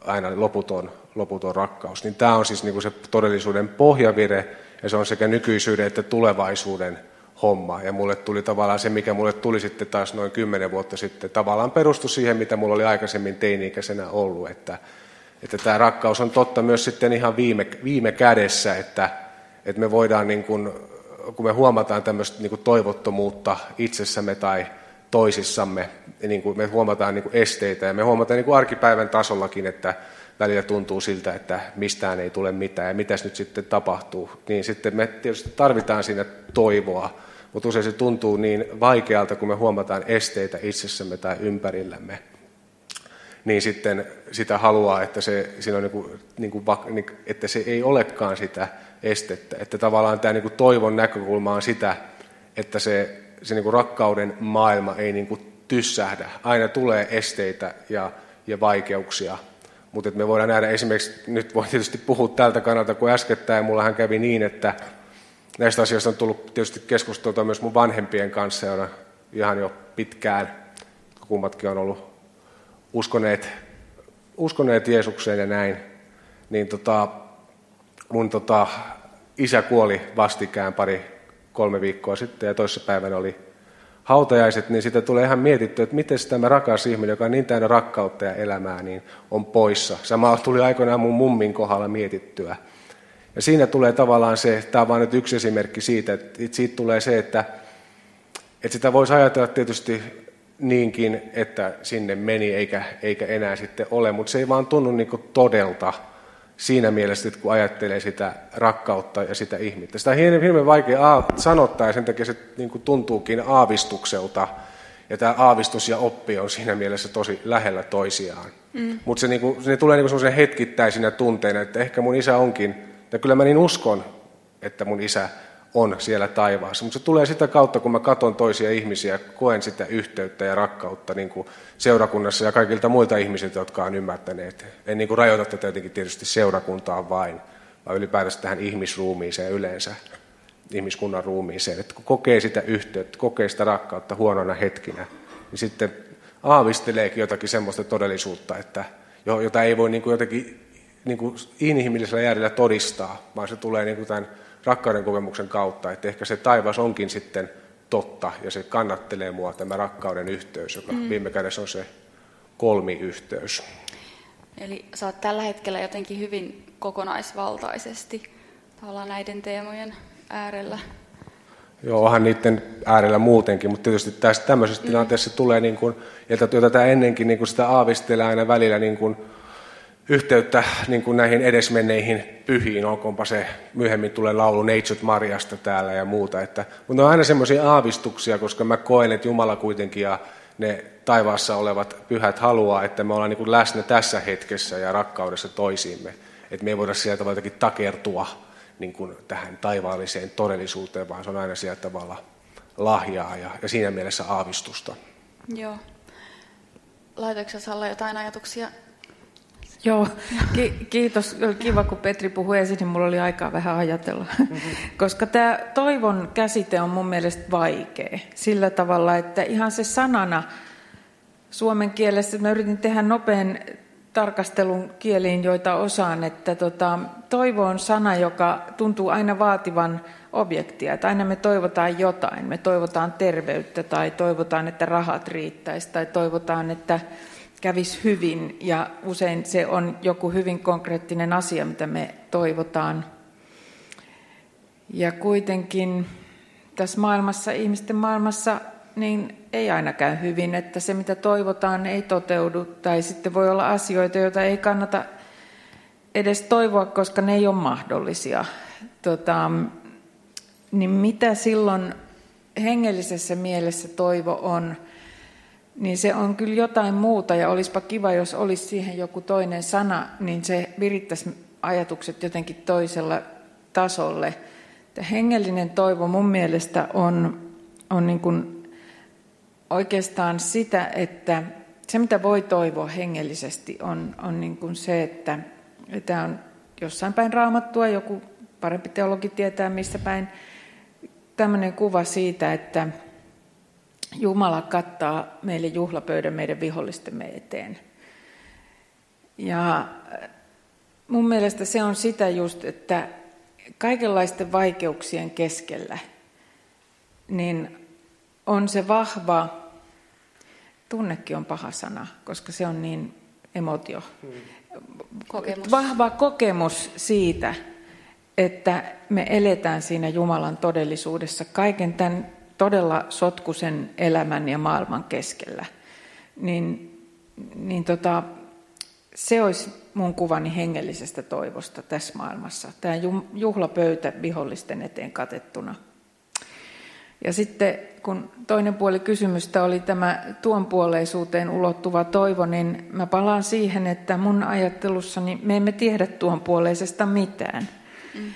aina loputon, loputon rakkaus. Niin tämä on siis niin kuin se todellisuuden pohjavire, ja se on sekä nykyisyyden että tulevaisuuden homma. Ja mulle tuli tavallaan se, mikä mulle tuli sitten taas noin kymmenen vuotta sitten, tavallaan perustu siihen, mitä mulla oli aikaisemmin teini-ikäisenä ollut, että, että tämä rakkaus on totta myös sitten ihan viime, viime kädessä, että, että me voidaan, niin kuin, kun me huomataan tämmöistä niin toivottomuutta itsessämme tai toisissamme, niin kuin me huomataan niin kuin esteitä ja me huomataan niin kuin arkipäivän tasollakin, että välillä tuntuu siltä, että mistään ei tule mitään ja mitäs nyt sitten tapahtuu, niin sitten me tietysti tarvitaan siinä toivoa, mutta usein se tuntuu niin vaikealta, kun me huomataan esteitä itsessämme tai ympärillämme. Niin sitten sitä haluaa, että se, siinä on niin kuin, niin kuin, niin, että se ei olekaan sitä estettä. Että tavallaan tämä niin kuin toivon näkökulma on sitä, että se, se niin kuin rakkauden maailma ei niin kuin tyssähdä. Aina tulee esteitä ja, ja vaikeuksia. Mutta me voidaan nähdä esimerkiksi, nyt voi tietysti puhua tältä kannalta, kun äskettäin mullahan kävi niin, että näistä asioista on tullut tietysti keskusteltua myös mun vanhempien kanssa, ja ihan jo pitkään, kummatkin on ollut uskoneet, uskoneet Jeesukseen ja näin, niin tota, mun tota, isä kuoli vastikään pari, kolme viikkoa sitten, ja toisessa päivänä oli hautajaiset, niin sitä tulee ihan mietitty, että miten tämä rakas ihminen, joka on niin täynnä rakkautta ja elämää, niin on poissa. Sama tuli aikoinaan mun mummin kohdalla mietittyä. Ja siinä tulee tavallaan se, tämä on vain nyt yksi esimerkki siitä, että siitä tulee se, että, että sitä voisi ajatella tietysti niinkin, että sinne meni eikä, eikä enää sitten ole, mutta se ei vaan tunnu niin todelta siinä mielessä, että kun ajattelee sitä rakkautta ja sitä ihmettä. Sitä on hirveän vaikea sanottaa ja sen takia se niin kuin tuntuukin aavistukselta. Ja tämä aavistus ja oppi on siinä mielessä tosi lähellä toisiaan. Mm. Mutta se, niin kuin, ne tulee niin semmoisen hetkittäisinä tunteina, että ehkä mun isä onkin ja kyllä mä niin uskon, että mun isä on siellä taivaassa. Mutta se tulee sitä kautta, kun mä katson toisia ihmisiä, koen sitä yhteyttä ja rakkautta niin kuin seurakunnassa ja kaikilta muilta ihmisiltä, jotka on ymmärtäneet. En niin kuin rajoita tätä jotenkin tietysti seurakuntaan vain, vaan ylipäätänsä tähän ihmisruumiiseen yleensä, ihmiskunnan ruumiiseen. Että kun kokee sitä yhteyttä, kokee sitä rakkautta huonona hetkinä, niin sitten aavisteleekin jotakin semmoista todellisuutta, että, jota ei voi niin kuin jotenkin niin kuin inhimillisellä järjellä todistaa, vaan se tulee niin kuin tämän rakkauden kokemuksen kautta, että ehkä se taivas onkin sitten totta ja se kannattelee mua tämä rakkauden yhteys, joka mm. viime kädessä on se kolmiyhteys. Eli sä oot tällä hetkellä jotenkin hyvin kokonaisvaltaisesti tavallaan näiden teemojen äärellä. Joo, onhan niiden äärellä muutenkin, mutta tietysti tässä tämmöisessä mm. tilanteessa tulee, niin kuin, jota tätä ennenkin niin kuin sitä aavistelee aina välillä niin kuin, yhteyttä niin kuin näihin edesmenneihin pyhiin, olkoonpa se myöhemmin tulee laulu Neitsyt Marjasta täällä ja muuta. Että, mutta ne on aina semmoisia aavistuksia, koska mä koen, että Jumala kuitenkin ja ne taivaassa olevat pyhät haluaa, että me ollaan niin kuin läsnä tässä hetkessä ja rakkaudessa toisiimme. Että me ei voida sieltä jotenkin takertua niin kuin tähän taivaalliseen todellisuuteen, vaan se on aina sieltä tavalla lahjaa ja, ja siinä mielessä aavistusta. Joo. Laitoiko Salla jotain ajatuksia Joo, ki- kiitos. Kiva, kun Petri puhui ensin, niin mulla oli aikaa vähän ajatella. Mm-hmm. Koska tämä toivon käsite on mun mielestä vaikea. Sillä tavalla, että ihan se sanana suomen kielessä, mä yritin tehdä nopean tarkastelun kieliin, joita osaan, että tota, toivo on sana, joka tuntuu aina vaativan objektia. Että aina me toivotaan jotain. Me toivotaan terveyttä tai toivotaan, että rahat riittäisi tai toivotaan, että kävisi hyvin ja usein se on joku hyvin konkreettinen asia, mitä me toivotaan. Ja kuitenkin tässä maailmassa, ihmisten maailmassa, niin ei aina käy hyvin, että se mitä toivotaan ei toteudu tai sitten voi olla asioita, joita ei kannata edes toivoa, koska ne ei ole mahdollisia. Tota, niin mitä silloin hengellisessä mielessä toivo on? Niin se on kyllä jotain muuta ja olisipa kiva, jos olisi siihen joku toinen sana, niin se virittäisi ajatukset jotenkin toisella tasolle. Hengellinen toivo mun mielestä on, on niin kuin oikeastaan sitä, että se mitä voi toivoa hengellisesti on, on niin kuin se, että tämä on jossain päin raamattua, joku parempi teologi tietää missä päin, tämmöinen kuva siitä, että Jumala kattaa meille juhlapöydän meidän vihollistemme eteen. Ja äh, mun mielestä se on sitä just, että kaikenlaisten vaikeuksien keskellä niin on se vahva, tunnekin on paha sana, koska se on niin emotio. Kokemus. Vahva kokemus siitä, että me eletään siinä Jumalan todellisuudessa kaiken tämän todella sotkusen elämän ja maailman keskellä, niin, niin tota, se olisi mun kuvani hengellisestä toivosta tässä maailmassa. Tämä juhlapöytä vihollisten eteen katettuna. Ja sitten kun toinen puoli kysymystä oli tämä tuonpuoleisuuteen ulottuva toivo, niin mä palaan siihen, että mun ajattelussani me emme tiedä tuonpuoleisesta mitään. Mm.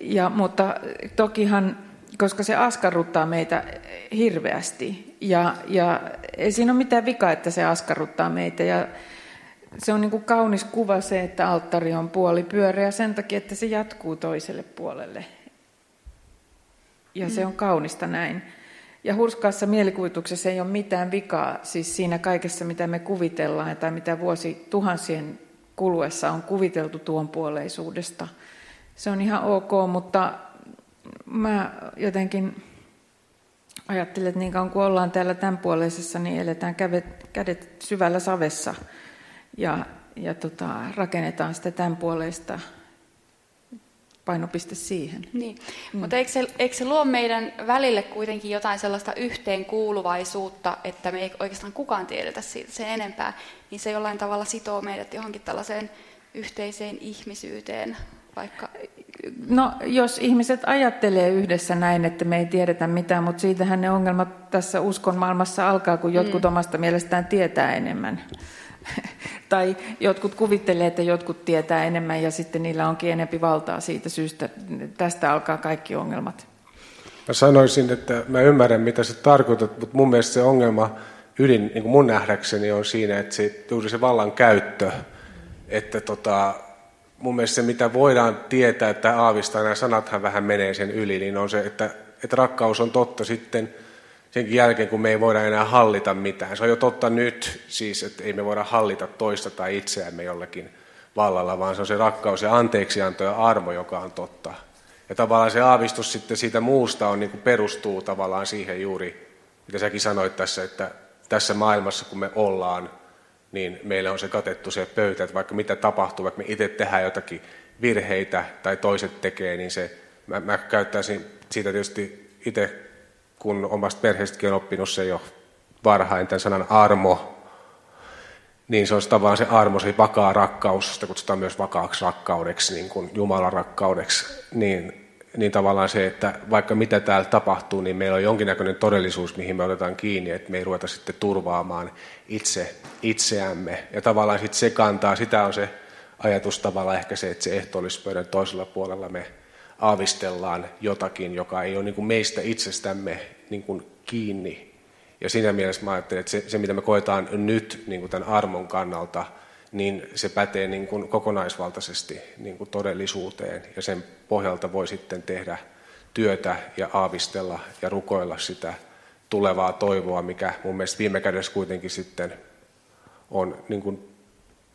Ja, mutta tokihan koska se askarruttaa meitä hirveästi. Ja, ja ei siinä ole mitään vikaa, että se askarruttaa meitä. Ja se on niin kuin kaunis kuva se, että alttari on puoli pyöreä sen takia, että se jatkuu toiselle puolelle. Ja mm. se on kaunista näin. Ja hurskaassa mielikuvituksessa ei ole mitään vikaa, siis siinä kaikessa, mitä me kuvitellaan tai mitä vuosi tuhansien kuluessa on kuviteltu tuon puoleisuudesta. Se on ihan ok, mutta mä jotenkin ajattelen, että niin kauan kuin ollaan täällä tämänpuoleisessa, niin eletään kädet, kädet syvällä savessa ja, ja tota, rakennetaan sitä tämänpuoleista painopiste siihen. Niin. Mm. Mutta eikö se, eikö se luo meidän välille kuitenkin jotain sellaista yhteenkuuluvaisuutta, että me ei oikeastaan kukaan tiedetä siitä sen enempää, niin se jollain tavalla sitoo meidät johonkin tällaiseen yhteiseen ihmisyyteen, vaikka No, jos ihmiset ajattelee yhdessä näin, että me ei tiedetä mitään, mutta siitähän ne ongelmat tässä uskon maailmassa alkaa, kun jotkut mm. omasta mielestään tietää enemmän [laughs] tai jotkut kuvittelee, että jotkut tietää enemmän ja sitten niillä onkin enempi valtaa siitä syystä. Tästä alkaa kaikki ongelmat. Mä sanoisin, että mä ymmärrän mitä sä tarkoitat, mutta mun mielestä se ongelma ydin, niin kuin mun nähdäkseni on siinä, että se, juuri se vallan käyttö, että tota, mun mielestä se, mitä voidaan tietää, että aavistaa, nämä sanathan vähän menee sen yli, niin on se, että, että rakkaus on totta sitten senkin jälkeen, kun me ei voida enää hallita mitään. Se on jo totta nyt, siis, että ei me voida hallita toista tai itseämme jollakin vallalla, vaan se on se rakkaus ja anteeksianto ja armo, joka on totta. Ja tavallaan se aavistus sitten siitä muusta on, niin kuin perustuu tavallaan siihen juuri, mitä säkin sanoit tässä, että tässä maailmassa, kun me ollaan, niin meillä on se katettu se pöytä, että vaikka mitä tapahtuu, vaikka me itse tehdään jotakin virheitä tai toiset tekee, niin se, mä, mä käyttäisin siitä tietysti itse, kun omasta perheestäkin on oppinut se jo varhain tämän sanan armo, niin se on tavallaan se armo, se vakaa rakkaus, sitä kutsutaan myös vakaaksi rakkaudeksi, niin kuin Jumalan rakkaudeksi, niin niin tavallaan se, että vaikka mitä täällä tapahtuu, niin meillä on jonkinnäköinen todellisuus, mihin me otetaan kiinni, että me ei ruveta sitten turvaamaan itse itseämme. Ja tavallaan sitten se kantaa, sitä on se ajatus tavallaan ehkä se, että se ehtoollispöydän toisella puolella me aavistellaan jotakin, joka ei ole niin kuin meistä itsestämme niin kuin kiinni. Ja siinä mielessä mä ajattelen, että se, se mitä me koetaan nyt niin kuin tämän armon kannalta – niin se pätee niin kuin kokonaisvaltaisesti niin kuin todellisuuteen ja sen pohjalta voi sitten tehdä työtä ja aavistella ja rukoilla sitä tulevaa toivoa, mikä mun mielestä viime kädessä kuitenkin sitten on niin kuin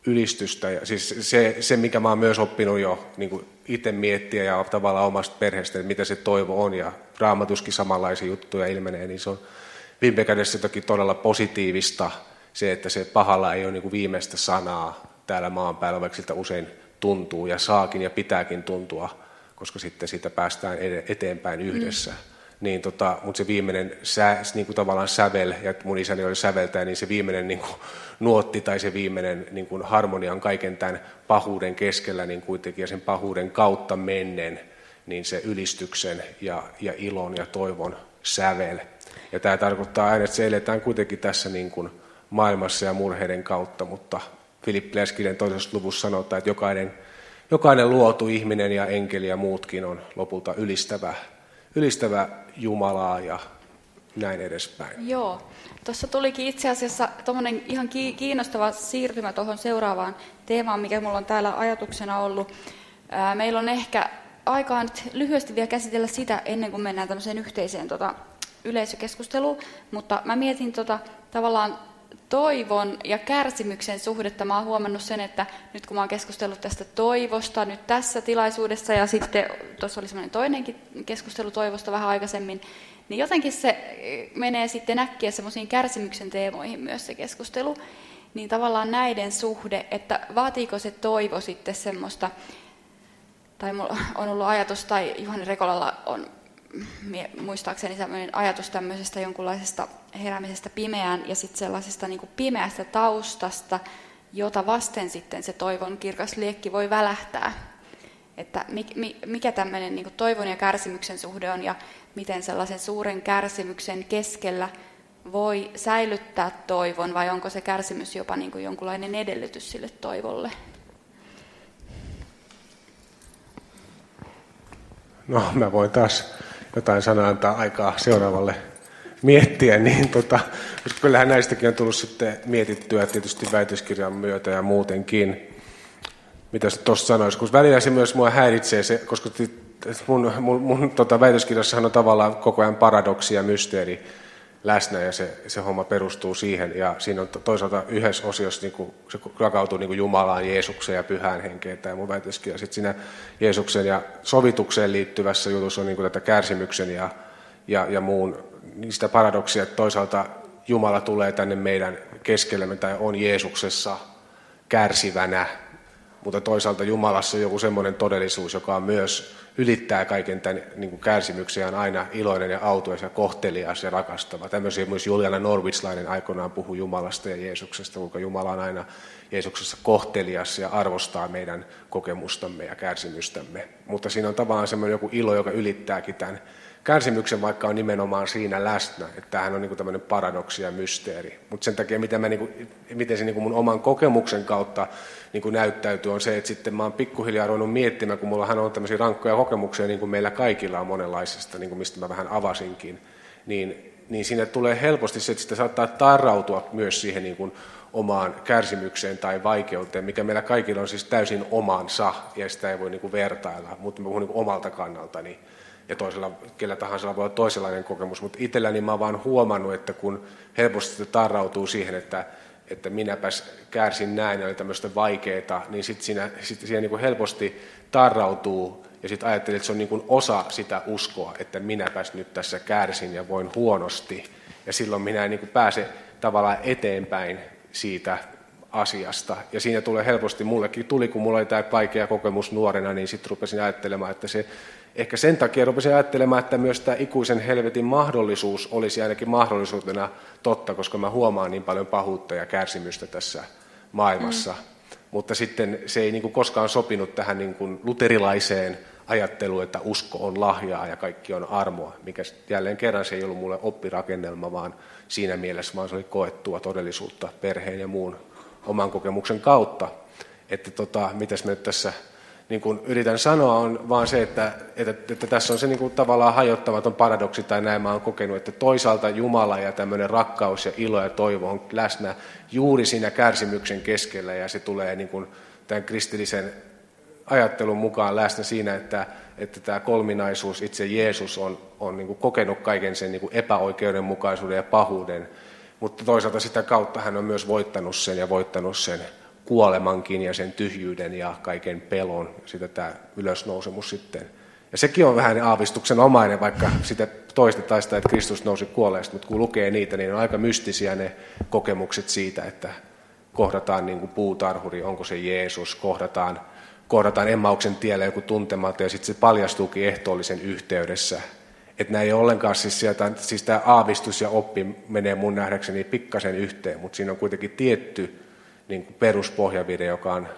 ylistystä. Ja siis se, se, mikä mä oon myös oppinut jo niin kuin itse miettiä ja tavallaan omasta perheestä, että mitä se toivo on ja raamatuskin samanlaisia juttuja ilmenee, niin se on viime kädessä jotakin todella positiivista se, että se pahalla ei ole niin kuin viimeistä sanaa täällä maan päällä, vaikka siltä usein tuntuu ja saakin ja pitääkin tuntua, koska sitten siitä päästään eteenpäin yhdessä. Mm. Niin tota, mutta se viimeinen sä, niin kuin tavallaan sävel, ja mun isäni oli säveltäjä, niin se viimeinen niin kuin, nuotti tai se viimeinen niin kuin, harmonian kaiken tämän pahuuden keskellä niin kuitenkin ja sen pahuuden kautta mennen, niin se ylistyksen ja, ja ilon ja toivon sävel. Ja tämä tarkoittaa aina, että se eletään kuitenkin tässä niin kuin, maailmassa ja murheiden kautta, mutta Filippi Leskinen toisessa luvussa sanotaan, että jokainen, jokainen luotu ihminen ja enkeli ja muutkin on lopulta ylistävä, ylistävä Jumalaa ja näin edespäin. Joo, tuossa tulikin itse asiassa tuommoinen ihan kiinnostava siirtymä tuohon seuraavaan teemaan, mikä mulla on täällä ajatuksena ollut. Meillä on ehkä aikaa nyt lyhyesti vielä käsitellä sitä ennen kuin mennään tämmöiseen yhteiseen tota, yleisökeskusteluun, mutta mä mietin tota, tavallaan toivon ja kärsimyksen suhdetta. Mä oon huomannut sen, että nyt kun mä oon keskustellut tästä toivosta nyt tässä tilaisuudessa ja sitten tuossa oli semmoinen toinenkin keskustelu toivosta vähän aikaisemmin, niin jotenkin se menee sitten äkkiä semmoisiin kärsimyksen teemoihin myös se keskustelu. Niin tavallaan näiden suhde, että vaatiiko se toivo sitten semmoista, tai mulla on ollut ajatus, tai Juhani Rekolalla on muistaakseni sellainen ajatus tämmöisestä jonkunlaisesta heräämisestä pimeään ja sitten sellaisesta niin pimeästä taustasta, jota vasten sitten se toivon kirkas liekki voi välähtää. Että mikä tämmöinen niin toivon ja kärsimyksen suhde on ja miten sellaisen suuren kärsimyksen keskellä voi säilyttää toivon vai onko se kärsimys jopa niin kuin jonkunlainen edellytys sille toivolle? No, mä voin taas jotain sanaa antaa aikaa seuraavalle miettiä, [laughs] niin tota, kyllähän näistäkin on tullut sitten mietittyä tietysti väitöskirjan myötä ja muutenkin. Mitä se tuossa sanoisi, kun välillä se myös mua häiritsee, se, koska mun, mun, mun tota, väitöskirjassahan on tavallaan koko ajan paradoksi ja mysteeri läsnä ja se, se homma perustuu siihen. Ja siinä on toisaalta yhdessä osiossa niin kuin, se rakautuu niin kuin Jumalaan, Jeesukseen ja Pyhään henkeen tämä mun väitöskirja. Sitten siinä Jeesuksen ja sovitukseen liittyvässä jutussa on niin kuin tätä kärsimyksen ja, ja, ja muun niistä paradoksia, että toisaalta Jumala tulee tänne meidän keskellemme tai on Jeesuksessa kärsivänä, mutta toisaalta Jumalassa on joku semmoinen todellisuus, joka on myös ylittää kaiken tämän niin kuin kärsimyksen ja on aina iloinen ja autuas ja kohtelias ja rakastava. Tämmöisiä myös Juliana Norwitslainen aikoinaan puhui Jumalasta ja Jeesuksesta, kuinka Jumala on aina Jeesuksessa kohtelias ja arvostaa meidän kokemustamme ja kärsimystämme. Mutta siinä on tavallaan semmoinen joku ilo, joka ylittääkin tämän kärsimyksen, vaikka on nimenomaan siinä läsnä, että tämähän on niin tämmöinen paradoksi ja mysteeri. Mutta sen takia, miten, mä, niin kuin, miten se niin kuin mun oman kokemuksen kautta niin kuin näyttäytyy, on se, että sitten mä oon pikkuhiljaa ruvennut miettimään, kun mulla on tämmöisiä rankkoja kokemuksia, niin kuin meillä kaikilla on monenlaisesta, niin kuin mistä mä vähän avasinkin, niin, niin siinä tulee helposti se, että sitä saattaa tarrautua myös siihen niin kuin omaan kärsimykseen tai vaikeuteen, mikä meillä kaikilla on siis täysin omansa, ja sitä ei voi niin kuin vertailla, mutta mä puhun niin kuin omalta kannaltani. Ja toisella, kellä tahansa voi olla toisenlainen kokemus, mutta itselläni mä oon vaan huomannut, että kun helposti tarrautuu siihen, että, että minäpäs kärsin näin, oli tämmöistä vaikeaa, niin sitten siinä, sit siinä niin kuin helposti tarrautuu ja sitten ajattelin, että se on niin kuin osa sitä uskoa, että minäpäs nyt tässä kärsin ja voin huonosti. Ja silloin minä en niin kuin pääse tavallaan eteenpäin siitä asiasta. Ja siinä tulee helposti, mullekin tuli, kun mulla oli tämä vaikea kokemus nuorena, niin sitten rupesin ajattelemaan, että se ehkä sen takia rupesin ajattelemaan, että myös tämä ikuisen helvetin mahdollisuus olisi ainakin mahdollisuutena totta, koska mä huomaan niin paljon pahuutta ja kärsimystä tässä maailmassa. Mm. Mutta sitten se ei niin kuin koskaan sopinut tähän niin kuin luterilaiseen ajatteluun, että usko on lahjaa ja kaikki on armoa, mikä jälleen kerran se ei ollut mulle oppirakennelma, vaan siinä mielessä vaan se oli koettua todellisuutta perheen ja muun oman kokemuksen kautta. Että tota, mitäs me nyt tässä niin kuin yritän sanoa, on vaan se, että, että, että tässä on se niin kuin tavallaan hajottamaton paradoksi, tai näin mä oon kokenut, että toisaalta Jumala ja tämmöinen rakkaus ja ilo ja toivo on läsnä juuri siinä kärsimyksen keskellä, ja se tulee niin kuin tämän kristillisen ajattelun mukaan läsnä siinä, että, että tämä kolminaisuus, itse Jeesus on, on niin kuin kokenut kaiken sen niin kuin epäoikeudenmukaisuuden ja pahuuden, mutta toisaalta sitä kautta hän on myös voittanut sen ja voittanut sen kuolemankin ja sen tyhjyyden ja kaiken pelon, sitä tämä ylösnousemus sitten. Ja sekin on vähän aavistuksen omainen, vaikka sitä toistetaan sitä, että Kristus nousi kuolleesta, mutta kun lukee niitä, niin on aika mystisiä ne kokemukset siitä, että kohdataan niin kuin puutarhuri, onko se Jeesus, kohdataan, kohdataan Emmauksen tiellä joku tuntemalta ja sitten se paljastuukin ehtoollisen yhteydessä. Että nämä ei ole ollenkaan siis sieltä, siis tämä aavistus ja oppi menee mun nähdäkseni pikkasen yhteen, mutta siinä on kuitenkin tietty niin kuin peruspohjavire, joka on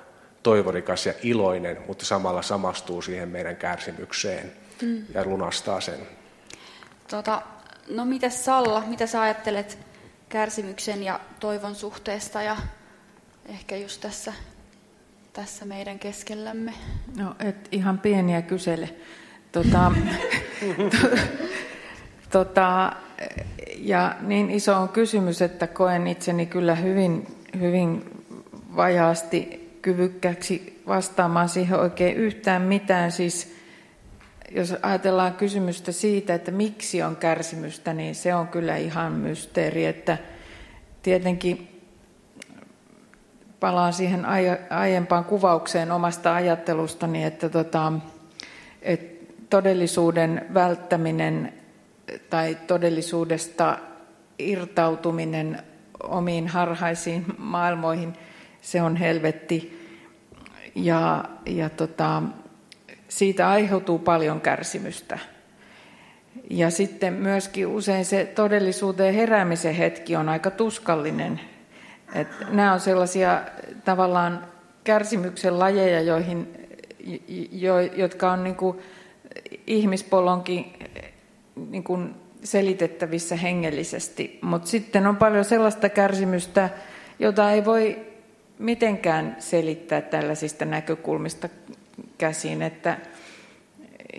toivorikas ja iloinen, mutta samalla samastuu siihen meidän kärsimykseen mm. ja lunastaa sen. Tota, no mitä Salla, mitä sä ajattelet kärsimyksen ja toivon suhteesta ja ehkä just tässä, tässä meidän keskellämme? No et ihan pieniä kysele. Tota, [laughs] to, tota, ja niin iso on kysymys, että koen itseni kyllä hyvin, hyvin vajaasti kyvykkäksi vastaamaan siihen oikein yhtään mitään. Siis jos ajatellaan kysymystä siitä, että miksi on kärsimystä, niin se on kyllä ihan mysteeri, että tietenkin palaan siihen aiempaan kuvaukseen omasta ajattelustani, että, tota, että todellisuuden välttäminen tai todellisuudesta irtautuminen omiin harhaisiin maailmoihin – se on helvetti. Ja, ja tota, siitä aiheutuu paljon kärsimystä. Ja sitten myöskin usein se todellisuuteen heräämisen hetki on aika tuskallinen. Et nämä on sellaisia tavallaan kärsimyksen lajeja, joihin, jo, jotka on niin kuin ihmispolonkin niin kuin selitettävissä hengellisesti. Mutta sitten on paljon sellaista kärsimystä, jota ei voi mitenkään selittää tällaisista näkökulmista käsin, että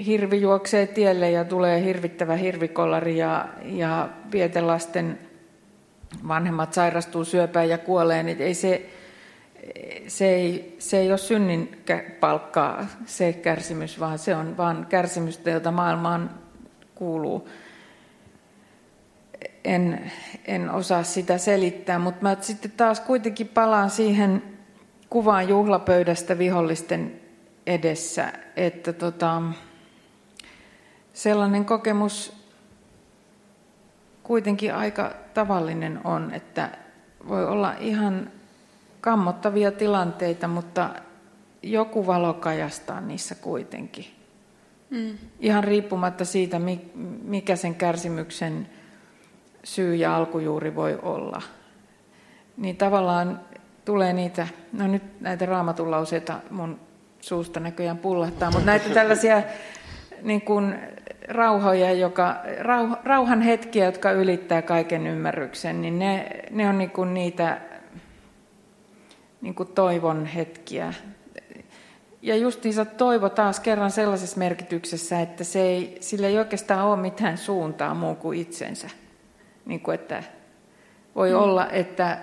hirvi juoksee tielle ja tulee hirvittävä hirvikollari ja, ja pietelasten vanhemmat sairastuu syöpään ja kuolee, niin ei se, se, ei, se ei ole synnin palkkaa se kärsimys, vaan se on vain kärsimystä, jota maailmaan kuuluu en, en osaa sitä selittää, mutta mä sitten taas kuitenkin palaan siihen kuvaan juhlapöydästä vihollisten edessä, että tota, sellainen kokemus kuitenkin aika tavallinen on, että voi olla ihan kammottavia tilanteita, mutta joku valo kajastaa niissä kuitenkin. Mm. Ihan riippumatta siitä, mikä sen kärsimyksen syy ja alkujuuri voi olla. Niin tavallaan tulee niitä, no nyt näitä raamatun lauseita mun suusta näköjään pullahtaa, mutta näitä tällaisia niin kuin rauhoja, joka, rauh, rauhan hetkiä, jotka ylittää kaiken ymmärryksen, niin ne, ne on niin kuin niitä niin kuin toivon hetkiä. Ja justiinsa toivo taas kerran sellaisessa merkityksessä, että se ei, sillä ei oikeastaan ole mitään suuntaa muu kuin itsensä. Niin kuin että voi mm. olla, että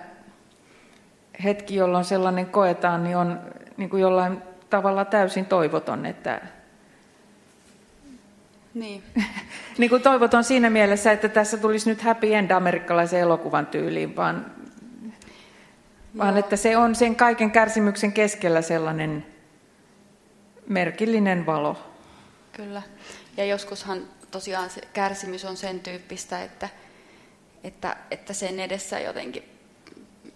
hetki, jolloin sellainen koetaan, niin on niin kuin jollain tavalla täysin toivoton, että niin. [laughs] niin kuin toivoton siinä mielessä, että tässä tulisi nyt happy end amerikkalaisen elokuvan tyyliin, vaan, vaan että se on sen kaiken kärsimyksen keskellä sellainen merkillinen valo. Kyllä. Ja joskushan tosiaan se kärsimys on sen tyyppistä, että, että, että sen edessä jotenkin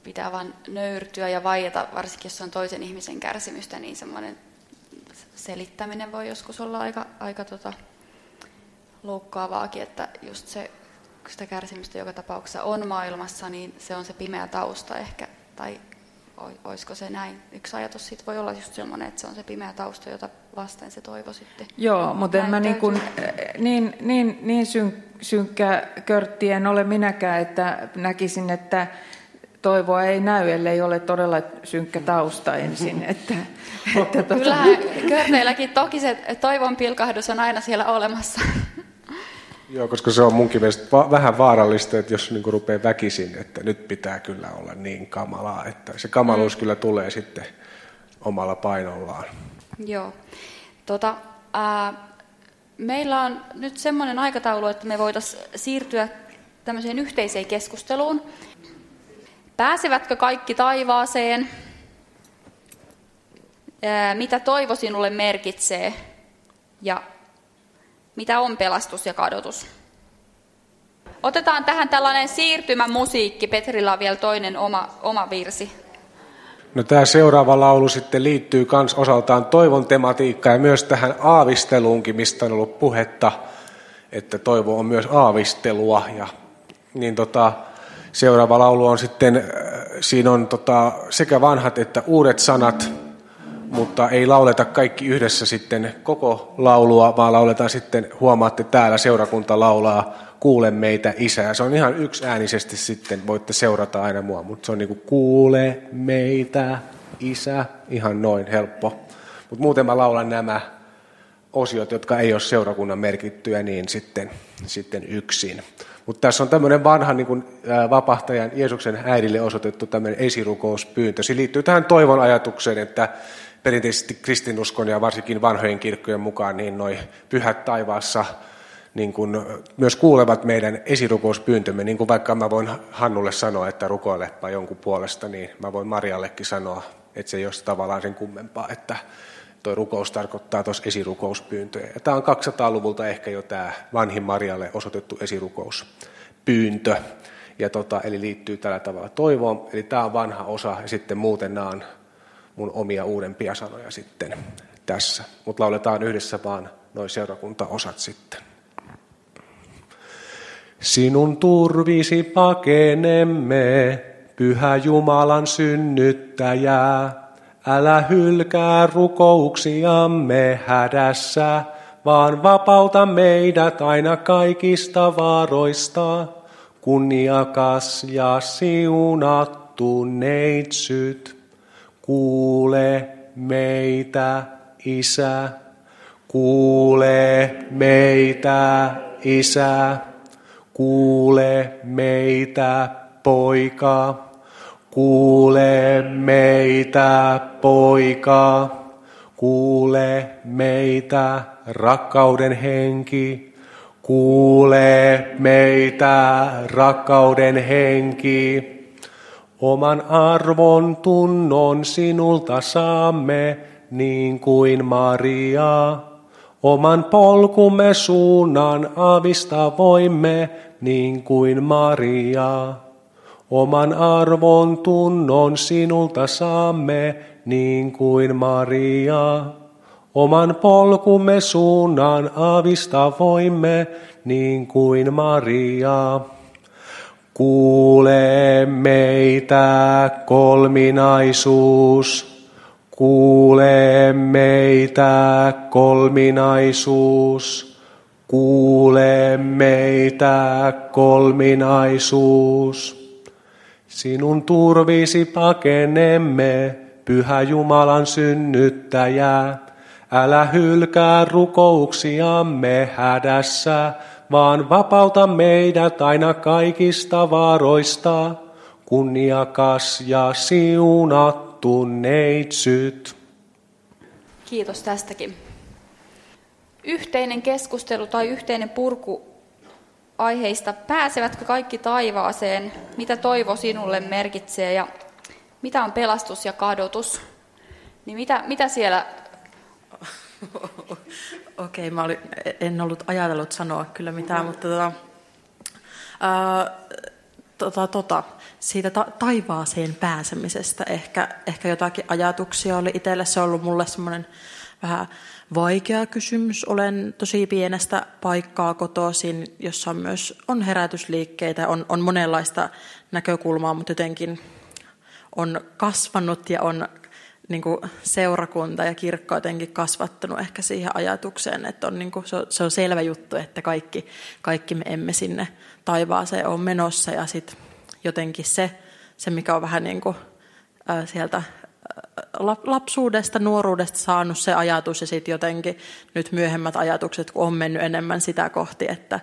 pitää vain nöyrtyä ja vaieta, varsinkin jos on toisen ihmisen kärsimystä, niin semmoinen selittäminen voi joskus olla aika, aika tota, loukkaavaakin, että just se, sitä kärsimystä joka tapauksessa on maailmassa, niin se on se pimeä tausta ehkä, tai olisiko se näin? Yksi ajatus siitä voi olla just sellainen, että se on se pimeä tausta, jota vasten se toivo sitten. Joo, mutta en mä niin, kuin, niin, niin, niin syn, synkkä körtti en ole minäkään, että näkisin, että toivoa ei näy, ellei ole todella synkkä tausta ensin. [laughs] Että, [laughs] että tuota... Kyllähän körteilläkin toki se toivon pilkahdus on aina siellä olemassa. [laughs] Joo, koska se on munkin mielestä va- vähän vaarallista, että jos niin rupeaa väkisin, että nyt pitää kyllä olla niin kamalaa, että se kamaluus mm. kyllä tulee sitten omalla painollaan. Joo. Tota, ää, meillä on nyt semmoinen aikataulu, että me voitaisiin siirtyä tämmöiseen yhteiseen keskusteluun. Pääsevätkö kaikki taivaaseen? Mitä toivo sinulle merkitsee? Ja mitä on pelastus ja kadotus. Otetaan tähän tällainen siirtymämusiikki. Petrillä on vielä toinen oma, oma virsi. No, tämä seuraava laulu sitten liittyy myös osaltaan toivon tematiikkaan ja myös tähän aavisteluunkin, mistä on ollut puhetta, että toivo on myös aavistelua. Ja, niin tota, seuraava laulu on sitten, äh, siinä on tota, sekä vanhat että uudet sanat, mutta ei lauleta kaikki yhdessä sitten koko laulua, vaan lauletaan sitten, huomaatte täällä seurakunta laulaa Kuule meitä isää. Se on ihan yksi äänisesti sitten, voitte seurata aina mua, mutta se on niin kuin Kuule meitä isä, ihan noin helppo. Mutta muuten mä laulan nämä osiot, jotka ei ole seurakunnan merkittyjä, niin sitten, sitten yksin. Mutta tässä on tämmöinen vanha niin kuin, vapahtajan Jeesuksen äidille osoitettu tämmöinen esirukouspyyntö. Se liittyy tähän toivon ajatukseen, että perinteisesti kristinuskon ja varsinkin vanhojen kirkkojen mukaan niin noi pyhät taivaassa niin kuin myös kuulevat meidän esirukouspyyntömme, niin kuin vaikka mä voin Hannulle sanoa, että rukoilepa jonkun puolesta, niin mä voin Mariallekin sanoa, että se ei ole tavallaan sen kummempaa, että tuo rukous tarkoittaa tuossa esirukouspyyntöjä. Ja tämä on 200-luvulta ehkä jo tämä vanhin Marialle osoitettu esirukouspyyntö, ja tota, eli liittyy tällä tavalla toivoon. Eli tämä on vanha osa, ja sitten muuten nämä on mun omia uudempia sanoja sitten tässä. Mutta lauletaan yhdessä vaan noin seurakuntaosat sitten. Sinun turvisi pakenemme, pyhä Jumalan synnyttäjää. Älä hylkää rukouksiamme hädässä, vaan vapauta meidät aina kaikista varoista. Kunniakas ja siunattu neitsyt. Kuule meitä, Isä, kuule meitä, Isä, kuule meitä, Poika, kuule meitä, Poika, kuule meitä, rakkauden henki, kuule meitä, rakkauden henki. Oman arvon tunnon sinulta saamme, niin kuin Maria. Oman polkumme suunnan avista voimme, niin kuin Maria. Oman arvon tunnon sinulta saamme, niin kuin Maria. Oman polkumme suunnan avista voimme, niin kuin Maria. Kuule meitä kolminaisuus, Kuule meitä kolminaisuus, kuule meitä kolminaisuus. Sinun turvisi pakenemme, pyhä Jumalan synnyttäjä. Älä hylkää rukouksiamme hädässä, vaan vapauta meidät aina kaikista varoista. Kunniakas ja siunattu neitsyt. Kiitos tästäkin. Yhteinen keskustelu tai yhteinen purku aiheista. Pääsevätkö kaikki taivaaseen? Mitä toivo sinulle merkitsee ja mitä on pelastus ja kadotus? Niin mitä, mitä siellä... [laughs] Okei, okay, mä olin, en ollut ajatellut sanoa kyllä mitään, mutta tota, ää, tota, tota, siitä ta- taivaaseen pääsemisestä ehkä, ehkä jotakin ajatuksia oli itselle. Se on ollut mulle semmoinen vähän vaikea kysymys. Olen tosi pienestä paikkaa kotoisin, jossa on myös on herätysliikkeitä, on, on monenlaista näkökulmaa, mutta jotenkin on kasvanut ja on niin kuin seurakunta ja kirkko jotenkin kasvattanut ehkä siihen ajatukseen, että on niin kuin, se, on, se on selvä juttu, että kaikki, kaikki me emme sinne taivaaseen ole menossa ja sitten jotenkin se, se, mikä on vähän niin kuin, sieltä lapsuudesta, nuoruudesta saanut se ajatus ja sitten jotenkin nyt myöhemmät ajatukset, kun on mennyt enemmän sitä kohti, että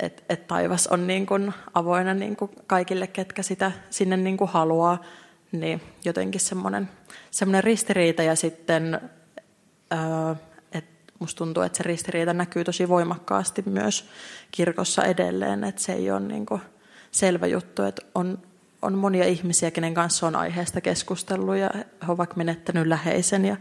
et, et taivas on niin kuin avoinna niin kuin kaikille, ketkä sitä sinne niin kuin haluaa, niin jotenkin semmoinen, semmoinen ristiriita ja sitten että musta tuntuu, että se ristiriita näkyy tosi voimakkaasti myös kirkossa edelleen, että se ei ole niin kuin selvä juttu, että on on monia ihmisiä, kenen kanssa on aiheesta keskustellut ja he ovat menettänyt läheisen ja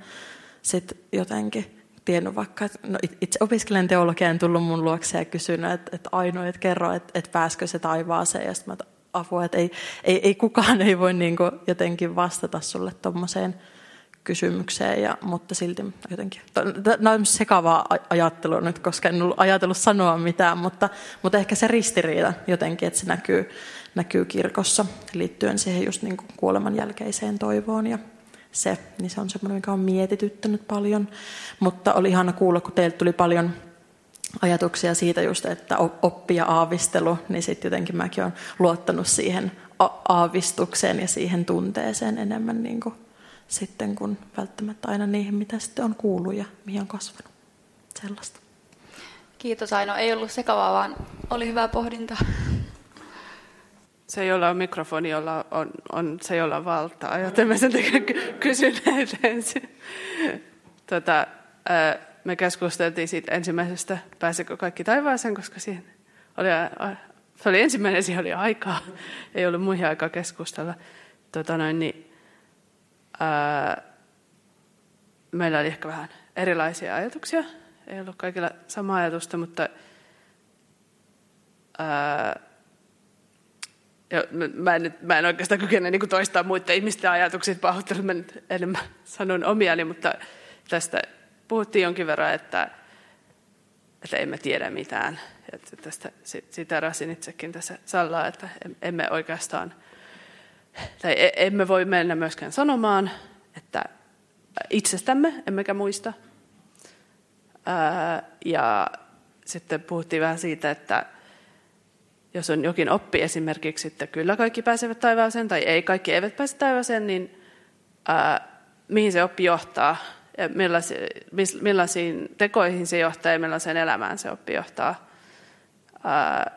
sitten jotenkin tiennyt vaikka, että no itse opiskelen teologian tullut mun luokse ja kysynyt, että, että Aino, että kerro, että, että pääskö se taivaaseen. Ja sitten mä apua, että ei, ei, ei kukaan ei voi niin jotenkin vastata sulle tuommoiseen kysymykseen, ja, mutta silti jotenkin, tämä on sekavaa ajattelua nyt, koska en ollut ajatellut sanoa mitään, mutta, mutta ehkä se ristiriita jotenkin, että se näkyy, näkyy kirkossa liittyen siihen just niin kuin kuoleman jälkeiseen toivoon ja se, niin se on semmoinen, mikä on mietityttänyt paljon. Mutta oli ihana kuulla, kun teiltä tuli paljon ajatuksia siitä just, että oppi ja aavistelu, niin sitten jotenkin mäkin olen luottanut siihen aavistukseen ja siihen tunteeseen enemmän niin kuin sitten kuin välttämättä aina niihin, mitä sitten on kuullut ja mihin on kasvanut. Sellaista. Kiitos Aino. Ei ollut sekavaa, vaan oli hyvää pohdintaa. Se, jolla on mikrofoni, jolla on, on se, jolla on valtaa, joten mä sen takia kysyn ensin. Tota, me keskusteltiin siitä ensimmäisestä, pääsekö kaikki taivaaseen, koska siihen oli, se oli ensimmäinen, siihen oli aikaa. Ei ollut muihin aikaa keskustella. Tota noin, niin, ää, meillä oli ehkä vähän erilaisia ajatuksia. Ei ollut kaikilla sama ajatusta, mutta ää, ja mä, en, mä en oikeastaan kykene niin toistaa muiden ihmisten ajatuksia, pahoittelut, mä nyt enemmän sanon omiani, mutta tästä puhuttiin jonkin verran, että, että emme tiedä mitään. Että tästä, sitä rasin itsekin tässä sallaa, että emme oikeastaan, tai e, emme voi mennä myöskään sanomaan, että itsestämme, emmekä muista. Ja sitten puhuttiin vähän siitä, että jos on jokin oppi esimerkiksi, että kyllä kaikki pääsevät taivaaseen tai ei, kaikki eivät pääse taivaaseen, niin ää, mihin se oppi johtaa, ja millaisiin, millaisiin tekoihin se johtaa ja millaiseen elämään se oppi johtaa. Ää,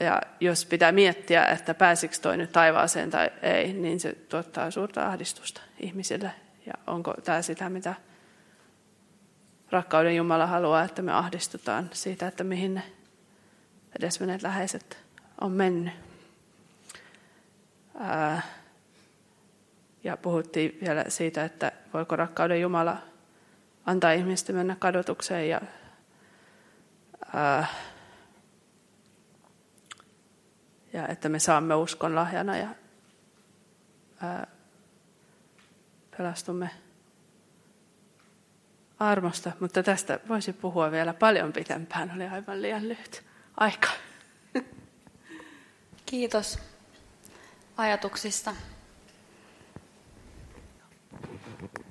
ja jos pitää miettiä, että pääsikö toi nyt taivaaseen tai ei, niin se tuottaa suurta ahdistusta ihmisille. Ja onko tämä sitä, mitä rakkauden Jumala haluaa, että me ahdistutaan siitä, että mihin ne edesmenneet läheiset on mennyt. Ää, ja puhuttiin vielä siitä, että voiko rakkauden Jumala antaa ihmisten mennä kadotukseen ja ää, ja että me saamme uskon lahjana ja ää, pelastumme armosta. Mutta tästä voisi puhua vielä paljon pitempään, oli aivan liian lyhyt aika. Kiitos ajatuksista.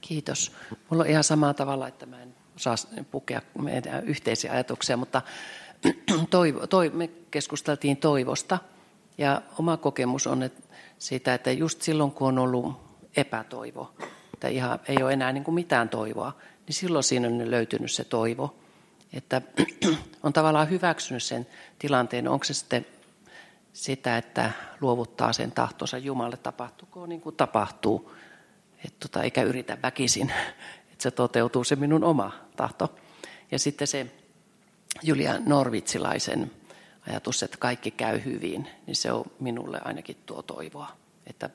Kiitos. Mulla on ihan samalla tavalla, että mä en osaa pukea meidän yhteisiä ajatuksia, mutta toivo, toivo, me keskusteltiin toivosta. Ja oma kokemus on että siitä, että just silloin kun on ollut epätoivo, että ihan ei ole enää niin kuin mitään toivoa, niin silloin siinä on löytynyt se toivo. Että on tavallaan hyväksynyt sen tilanteen, onko se sitten sitä, että luovuttaa sen tahtonsa Jumalle, tapahtuko niin kuin tapahtuu, et tota, eikä yritä väkisin, [laughs] että se toteutuu se minun oma tahto. Ja sitten se Julia Norvitsilaisen ajatus, että kaikki käy hyvin, niin se on minulle ainakin tuo toivoa, että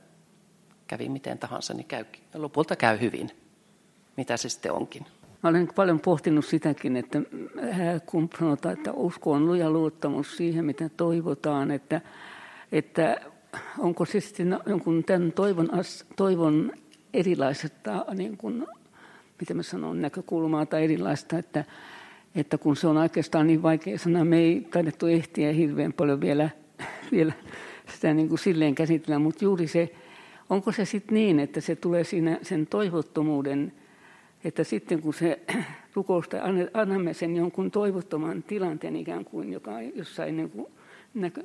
kävi miten tahansa, niin käy, lopulta käy hyvin, mitä se sitten onkin. Mä olen paljon pohtinut sitäkin, että kun sanotaan, että usko on luja luottamus siihen, mitä toivotaan, että, että onko se sitten jonkun tämän toivon, toivon erilaisesta, niin kuin, miten mä sanon, näkökulmaa tai erilaista, että, että kun se on oikeastaan niin vaikea sana, me ei taidettu ehtiä hirveän paljon vielä, [laughs] vielä sitä niin kuin silleen käsitellä, mutta juuri se, onko se sitten niin, että se tulee siinä sen toivottomuuden, että sitten kun se [clears throat] rukousta annamme sen jonkun toivottoman tilanteen ikään kuin, joka, ei niin kuin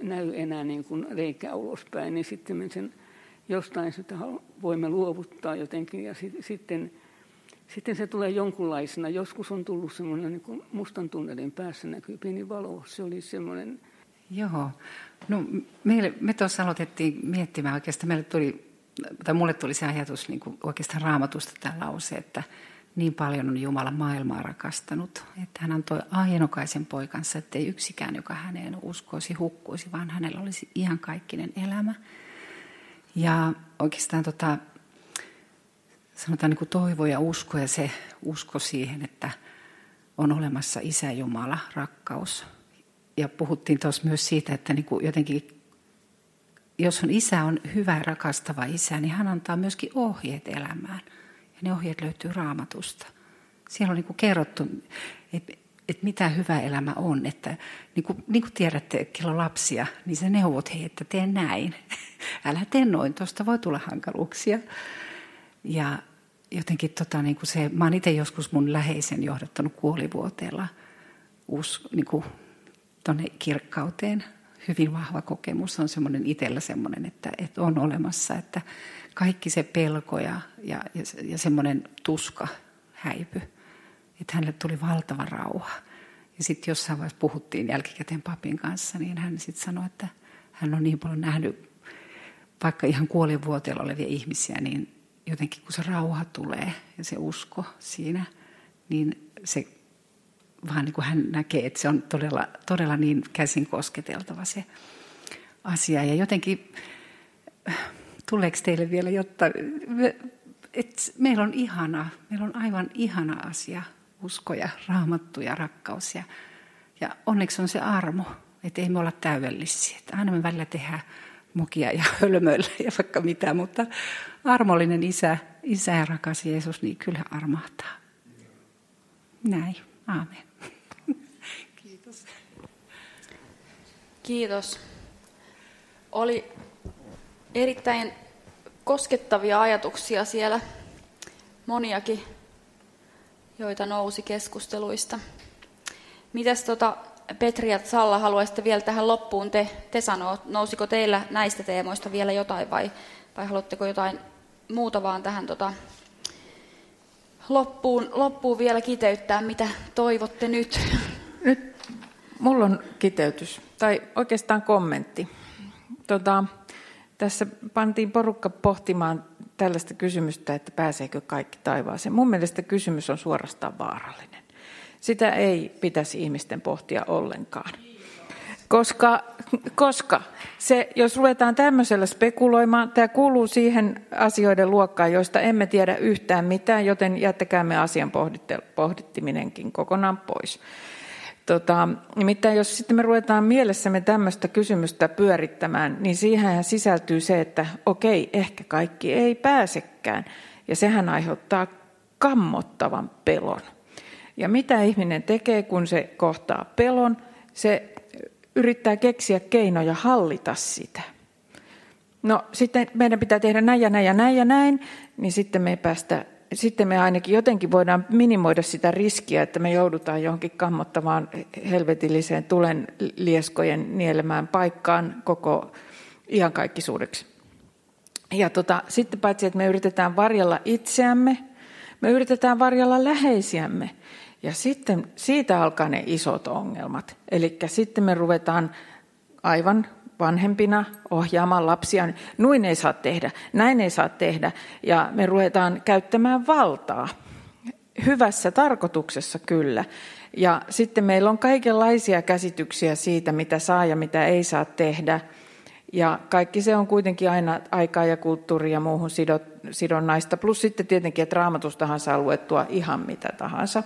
näy enää niin kuin reikää ulospäin, niin sitten me sen jostain sitä voimme luovuttaa jotenkin ja sitten, sitten se tulee jonkunlaisena. Joskus on tullut semmoinen niin kuin mustan tunnelin päässä näkyy pieni valo. Se oli semmoinen... Joo. No, meille, me tuossa aloitettiin miettimään oikeastaan, meille tuli, tai mulle tuli se ajatus niin kuin oikeastaan raamatusta tämä lause, että niin paljon on Jumala maailmaa rakastanut, että hän antoi ainokaisen poikansa, ettei yksikään, joka häneen uskoisi, hukkuisi, vaan hänellä olisi ihan kaikkinen elämä. Ja oikeastaan tota, sanotaan niin kuin toivo ja usko ja se usko siihen, että on olemassa Isä Jumala, rakkaus. Ja puhuttiin tuossa myös siitä, että niin kuin jotenkin, jos on isä on hyvä ja rakastava isä, niin hän antaa myöskin ohjeet elämään. Ja ne ohjeet löytyy raamatusta. Siellä on niin kuin kerrottu, että, että mitä hyvä elämä on. Että, niin, kuin, niin kuin tiedätte, kello lapsia, niin se neuvot, hei, että tee näin. [laughs] Älä tee noin, tuosta voi tulla hankaluuksia. Ja jotenkin tota, niin kuin se, mä oon itse joskus mun läheisen johdattanut kuolivuoteella us, niin kuin tonne kirkkauteen. Hyvin vahva kokemus on semmoinen itsellä semmoinen, että, että on olemassa, että kaikki se pelko ja, ja, ja, ja semmoinen tuska häipy. Että hänelle tuli valtava rauha. Ja sitten jossain vaiheessa puhuttiin jälkikäteen papin kanssa, niin hän sitten sanoi, että hän on niin paljon nähnyt vaikka ihan kuolivuoteella olevia ihmisiä, niin jotenkin kun se rauha tulee ja se usko siinä, niin se vaan niin kuin hän näkee, että se on todella, todella niin käsin kosketeltava se asia. Ja jotenkin, tuleeko teille vielä jotta, että meillä on ihana, meillä on aivan ihana asia, usko ja raamattu ja rakkaus. Ja, ja onneksi on se armo, että ei me olla täydellisiä. Että aina me välillä tehdään mokia ja [laughs] hölmöillä ja vaikka mitä, mutta armollinen isä, isä ja rakas Jeesus, niin kyllä armahtaa. Näin, aamen. Kiitos. Kiitos. Oli erittäin koskettavia ajatuksia siellä, moniakin, joita nousi keskusteluista. Mitäs tota, Petri ja Salla haluaisitte vielä tähän loppuun te, te sanoa, nousiko teillä näistä teemoista vielä jotain vai, vai haluatteko jotain muuta vaan tähän tota, loppuun, loppuun vielä kiteyttää, mitä toivotte nyt? Nyt mulla on kiteytys, tai oikeastaan kommentti. Tota, tässä pantiin porukka pohtimaan tällaista kysymystä, että pääseekö kaikki taivaaseen. Mun mielestä kysymys on suorastaan vaarallinen. Sitä ei pitäisi ihmisten pohtia ollenkaan. Koska, koska se, jos ruvetaan tämmöisellä spekuloimaan, tämä kuuluu siihen asioiden luokkaan, joista emme tiedä yhtään mitään, joten jättäkäämme asian pohdittiminenkin kokonaan pois. Tota, nimittäin jos sitten me ruvetaan mielessämme tämmöistä kysymystä pyörittämään, niin siihen sisältyy se, että okei, ehkä kaikki ei pääsekään. Ja sehän aiheuttaa kammottavan pelon. Ja mitä ihminen tekee, kun se kohtaa pelon? Se yrittää keksiä keinoja hallita sitä. No sitten meidän pitää tehdä näin ja näin ja näin ja näin, niin sitten me ei päästä sitten me ainakin jotenkin voidaan minimoida sitä riskiä, että me joudutaan johonkin kammottavaan helvetilliseen tulen lieskojen nielemään paikkaan koko iankaikkisuudeksi. Ja tota, sitten paitsi, että me yritetään varjella itseämme, me yritetään varjella läheisiämme. Ja sitten siitä alkaa ne isot ongelmat. Eli sitten me ruvetaan aivan vanhempina ohjaamaan lapsia. Noin ei saa tehdä, näin ei saa tehdä. Ja me ruvetaan käyttämään valtaa. Hyvässä tarkoituksessa kyllä. Ja sitten meillä on kaikenlaisia käsityksiä siitä, mitä saa ja mitä ei saa tehdä. Ja kaikki se on kuitenkin aina aikaa ja kulttuuria ja muuhun sidonnaista. Plus sitten tietenkin, että raamatustahan saa luettua ihan mitä tahansa.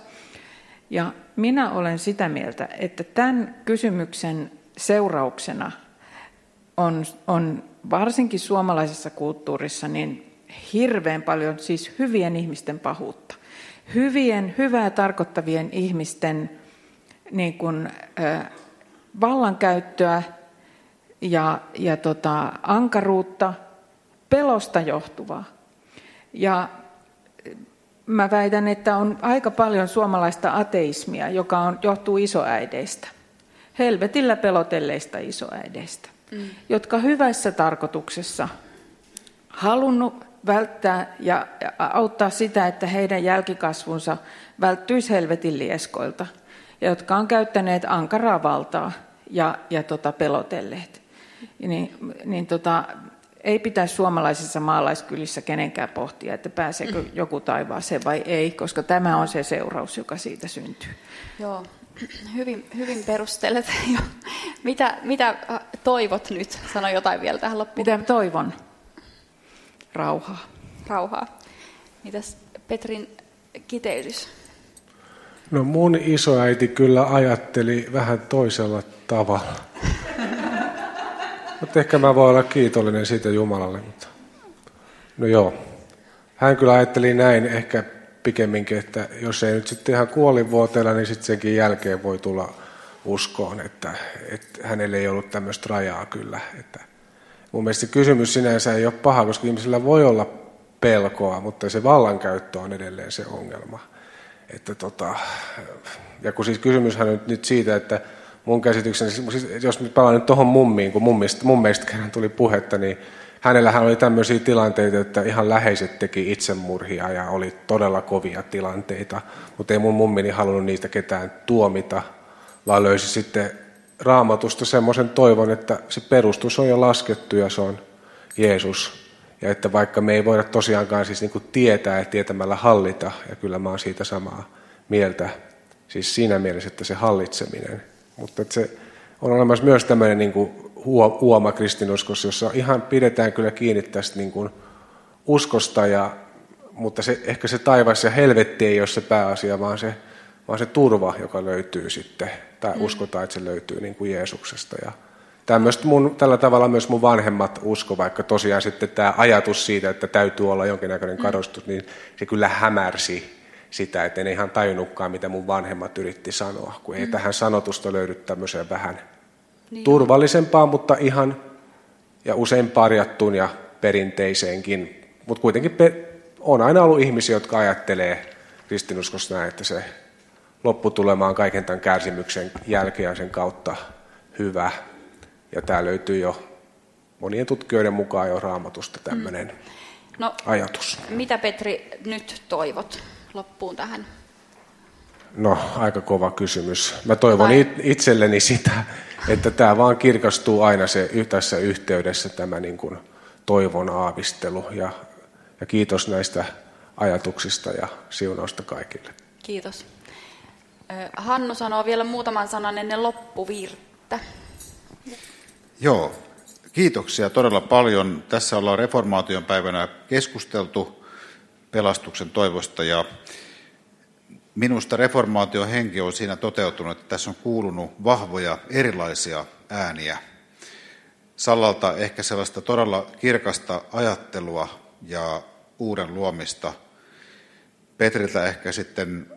Ja minä olen sitä mieltä, että tämän kysymyksen seurauksena on, on varsinkin suomalaisessa kulttuurissa niin hirveän paljon siis hyvien ihmisten pahuutta. Hyvien, hyvää tarkoittavien ihmisten niin kuin, äh, vallankäyttöä ja, ja tota, ankaruutta, pelosta johtuvaa. Ja mä väitän, että on aika paljon suomalaista ateismia, joka on, johtuu isoäideistä. Helvetillä pelotelleista isoäideistä, mm. jotka hyvässä tarkoituksessa halunnut välttää ja auttaa sitä, että heidän jälkikasvunsa välttyisi helvetin lieskoilta, ja jotka on käyttäneet ankaraa valtaa ja, ja tota, pelotelleet. Niin, niin tota, ei pitäisi suomalaisissa maalaiskylissä kenenkään pohtia, että pääseekö mm. joku taivaaseen vai ei, koska tämä on se seuraus, joka siitä syntyy. Joo, hyvin, hyvin perustelet. [laughs] mitä, mitä äh, toivot nyt? Sano jotain vielä tähän loppuun. Mitä toivon? Rauhaa. Rauhaa. Mitäs Petrin kiteytys? No mun isoäiti kyllä ajatteli vähän toisella tavalla. [laughs] Mutta ehkä mä voin olla kiitollinen siitä Jumalalle. Mutta... No joo. Hän kyllä ajatteli näin ehkä pikemminkin, että jos ei nyt sitten ihan kuolinvuoteella, niin sitten senkin jälkeen voi tulla uskoon, että, että hänellä ei ollut tämmöistä rajaa kyllä. Että mun mielestä kysymys sinänsä ei ole paha, koska ihmisillä voi olla pelkoa, mutta se vallankäyttö on edelleen se ongelma. Että tota, ja kun siis kysymyshän on nyt siitä, että mun käsitykseni, siis jos nyt palaan nyt tuohon mummiin, kun mummista, mummeista kerran tuli puhetta, niin hänellähän oli tämmöisiä tilanteita, että ihan läheiset teki itsemurhia ja oli todella kovia tilanteita, mutta ei mun mummini halunnut niistä ketään tuomita, vaan löysi sitten raamatusta semmoisen toivon, että se perustus on jo laskettu ja se on Jeesus. Ja että vaikka me ei voida tosiaankaan siis niin tietää ja tietämällä hallita, ja kyllä mä oon siitä samaa mieltä, siis siinä mielessä, että se hallitseminen – mutta että se on olemassa myös tämmöinen niin kuin huoma kristinuskossa, jossa ihan pidetään kyllä kiinni tästä niin kuin uskosta, ja, mutta se, ehkä se taivas ja helvetti ei ole se pääasia, vaan se, vaan se turva, joka löytyy sitten, tai mm. uskotaan, että se löytyy niin kuin Jeesuksesta. Ja tämmöistä mun, tällä tavalla myös mun vanhemmat usko, vaikka tosiaan sitten tämä ajatus siitä, että täytyy olla jonkinnäköinen mm. kadostus, niin se kyllä hämärsi sitä, että en ihan tajunnutkaan, mitä mun vanhemmat yritti sanoa, kun ei mm. tähän sanotusta löydy tämmöiseen vähän niin. turvallisempaan, mutta ihan ja usein parjattuun ja perinteiseenkin. Mutta kuitenkin on aina ollut ihmisiä, jotka ajattelee kristinuskossa näin, että se lopputulema on kaiken tämän kärsimyksen jälkeen ja sen kautta hyvä. Ja tämä löytyy jo monien tutkijoiden mukaan jo raamatusta tämmöinen mm. no, ajatus. Mitä Petri nyt toivot? loppuun tähän? No, aika kova kysymys. Mä toivon Vai? itselleni sitä, että tämä vaan kirkastuu aina se tässä yhteydessä tämä niin kuin toivon aavistelu. Ja, ja kiitos näistä ajatuksista ja siunausta kaikille. Kiitos. Hannu sanoo vielä muutaman sanan ennen loppuvirttä. Joo, kiitoksia todella paljon. Tässä ollaan reformaation päivänä keskusteltu pelastuksen toivosta. Ja minusta reformaation henki on siinä toteutunut, että tässä on kuulunut vahvoja erilaisia ääniä. Sallalta ehkä sellaista todella kirkasta ajattelua ja uuden luomista. Petriltä ehkä sitten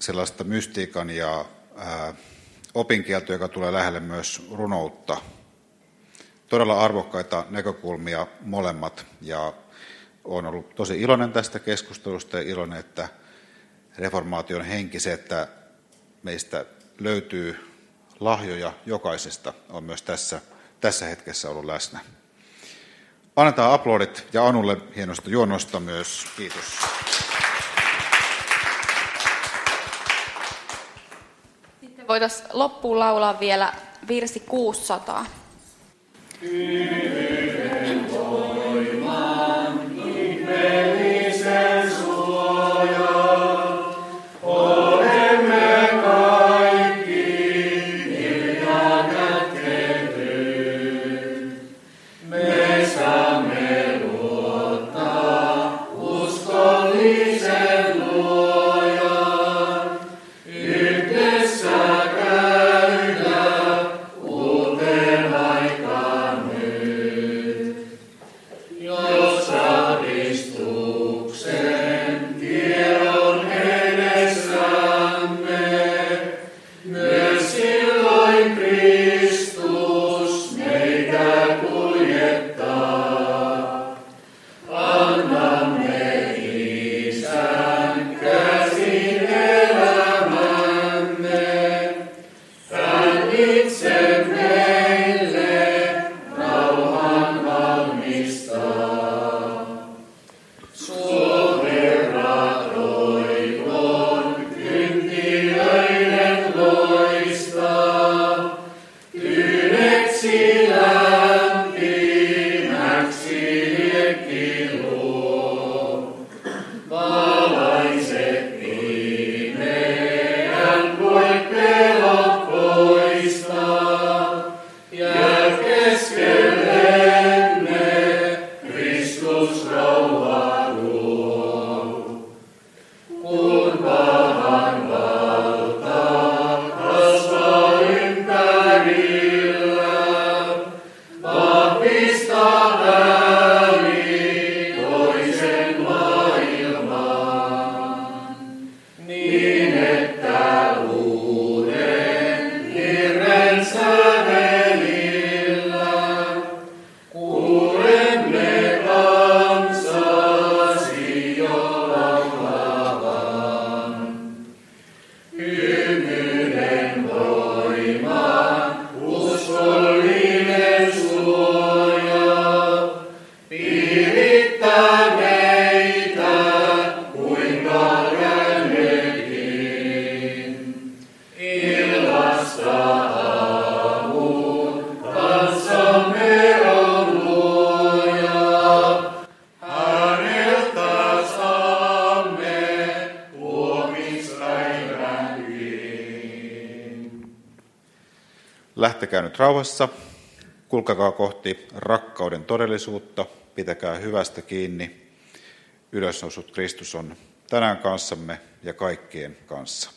sellaista mystiikan ja ää, opinkieltä, joka tulee lähelle myös runoutta. Todella arvokkaita näkökulmia molemmat ja olen ollut tosi iloinen tästä keskustelusta ja iloinen, että reformaation henki, se, että meistä löytyy lahjoja jokaisesta, on myös tässä, tässä hetkessä ollut läsnä. Annetaan aplodit ja Anulle hienosta juonnosta myös. Kiitos. Sitten voitaisiin loppuun laulaa vielä virsi 600. Lähtekää nyt rauhassa, kulkakaa kohti rakkauden todellisuutta, pitäkää hyvästä kiinni. Ylösnousut Kristus on tänään kanssamme ja kaikkien kanssa.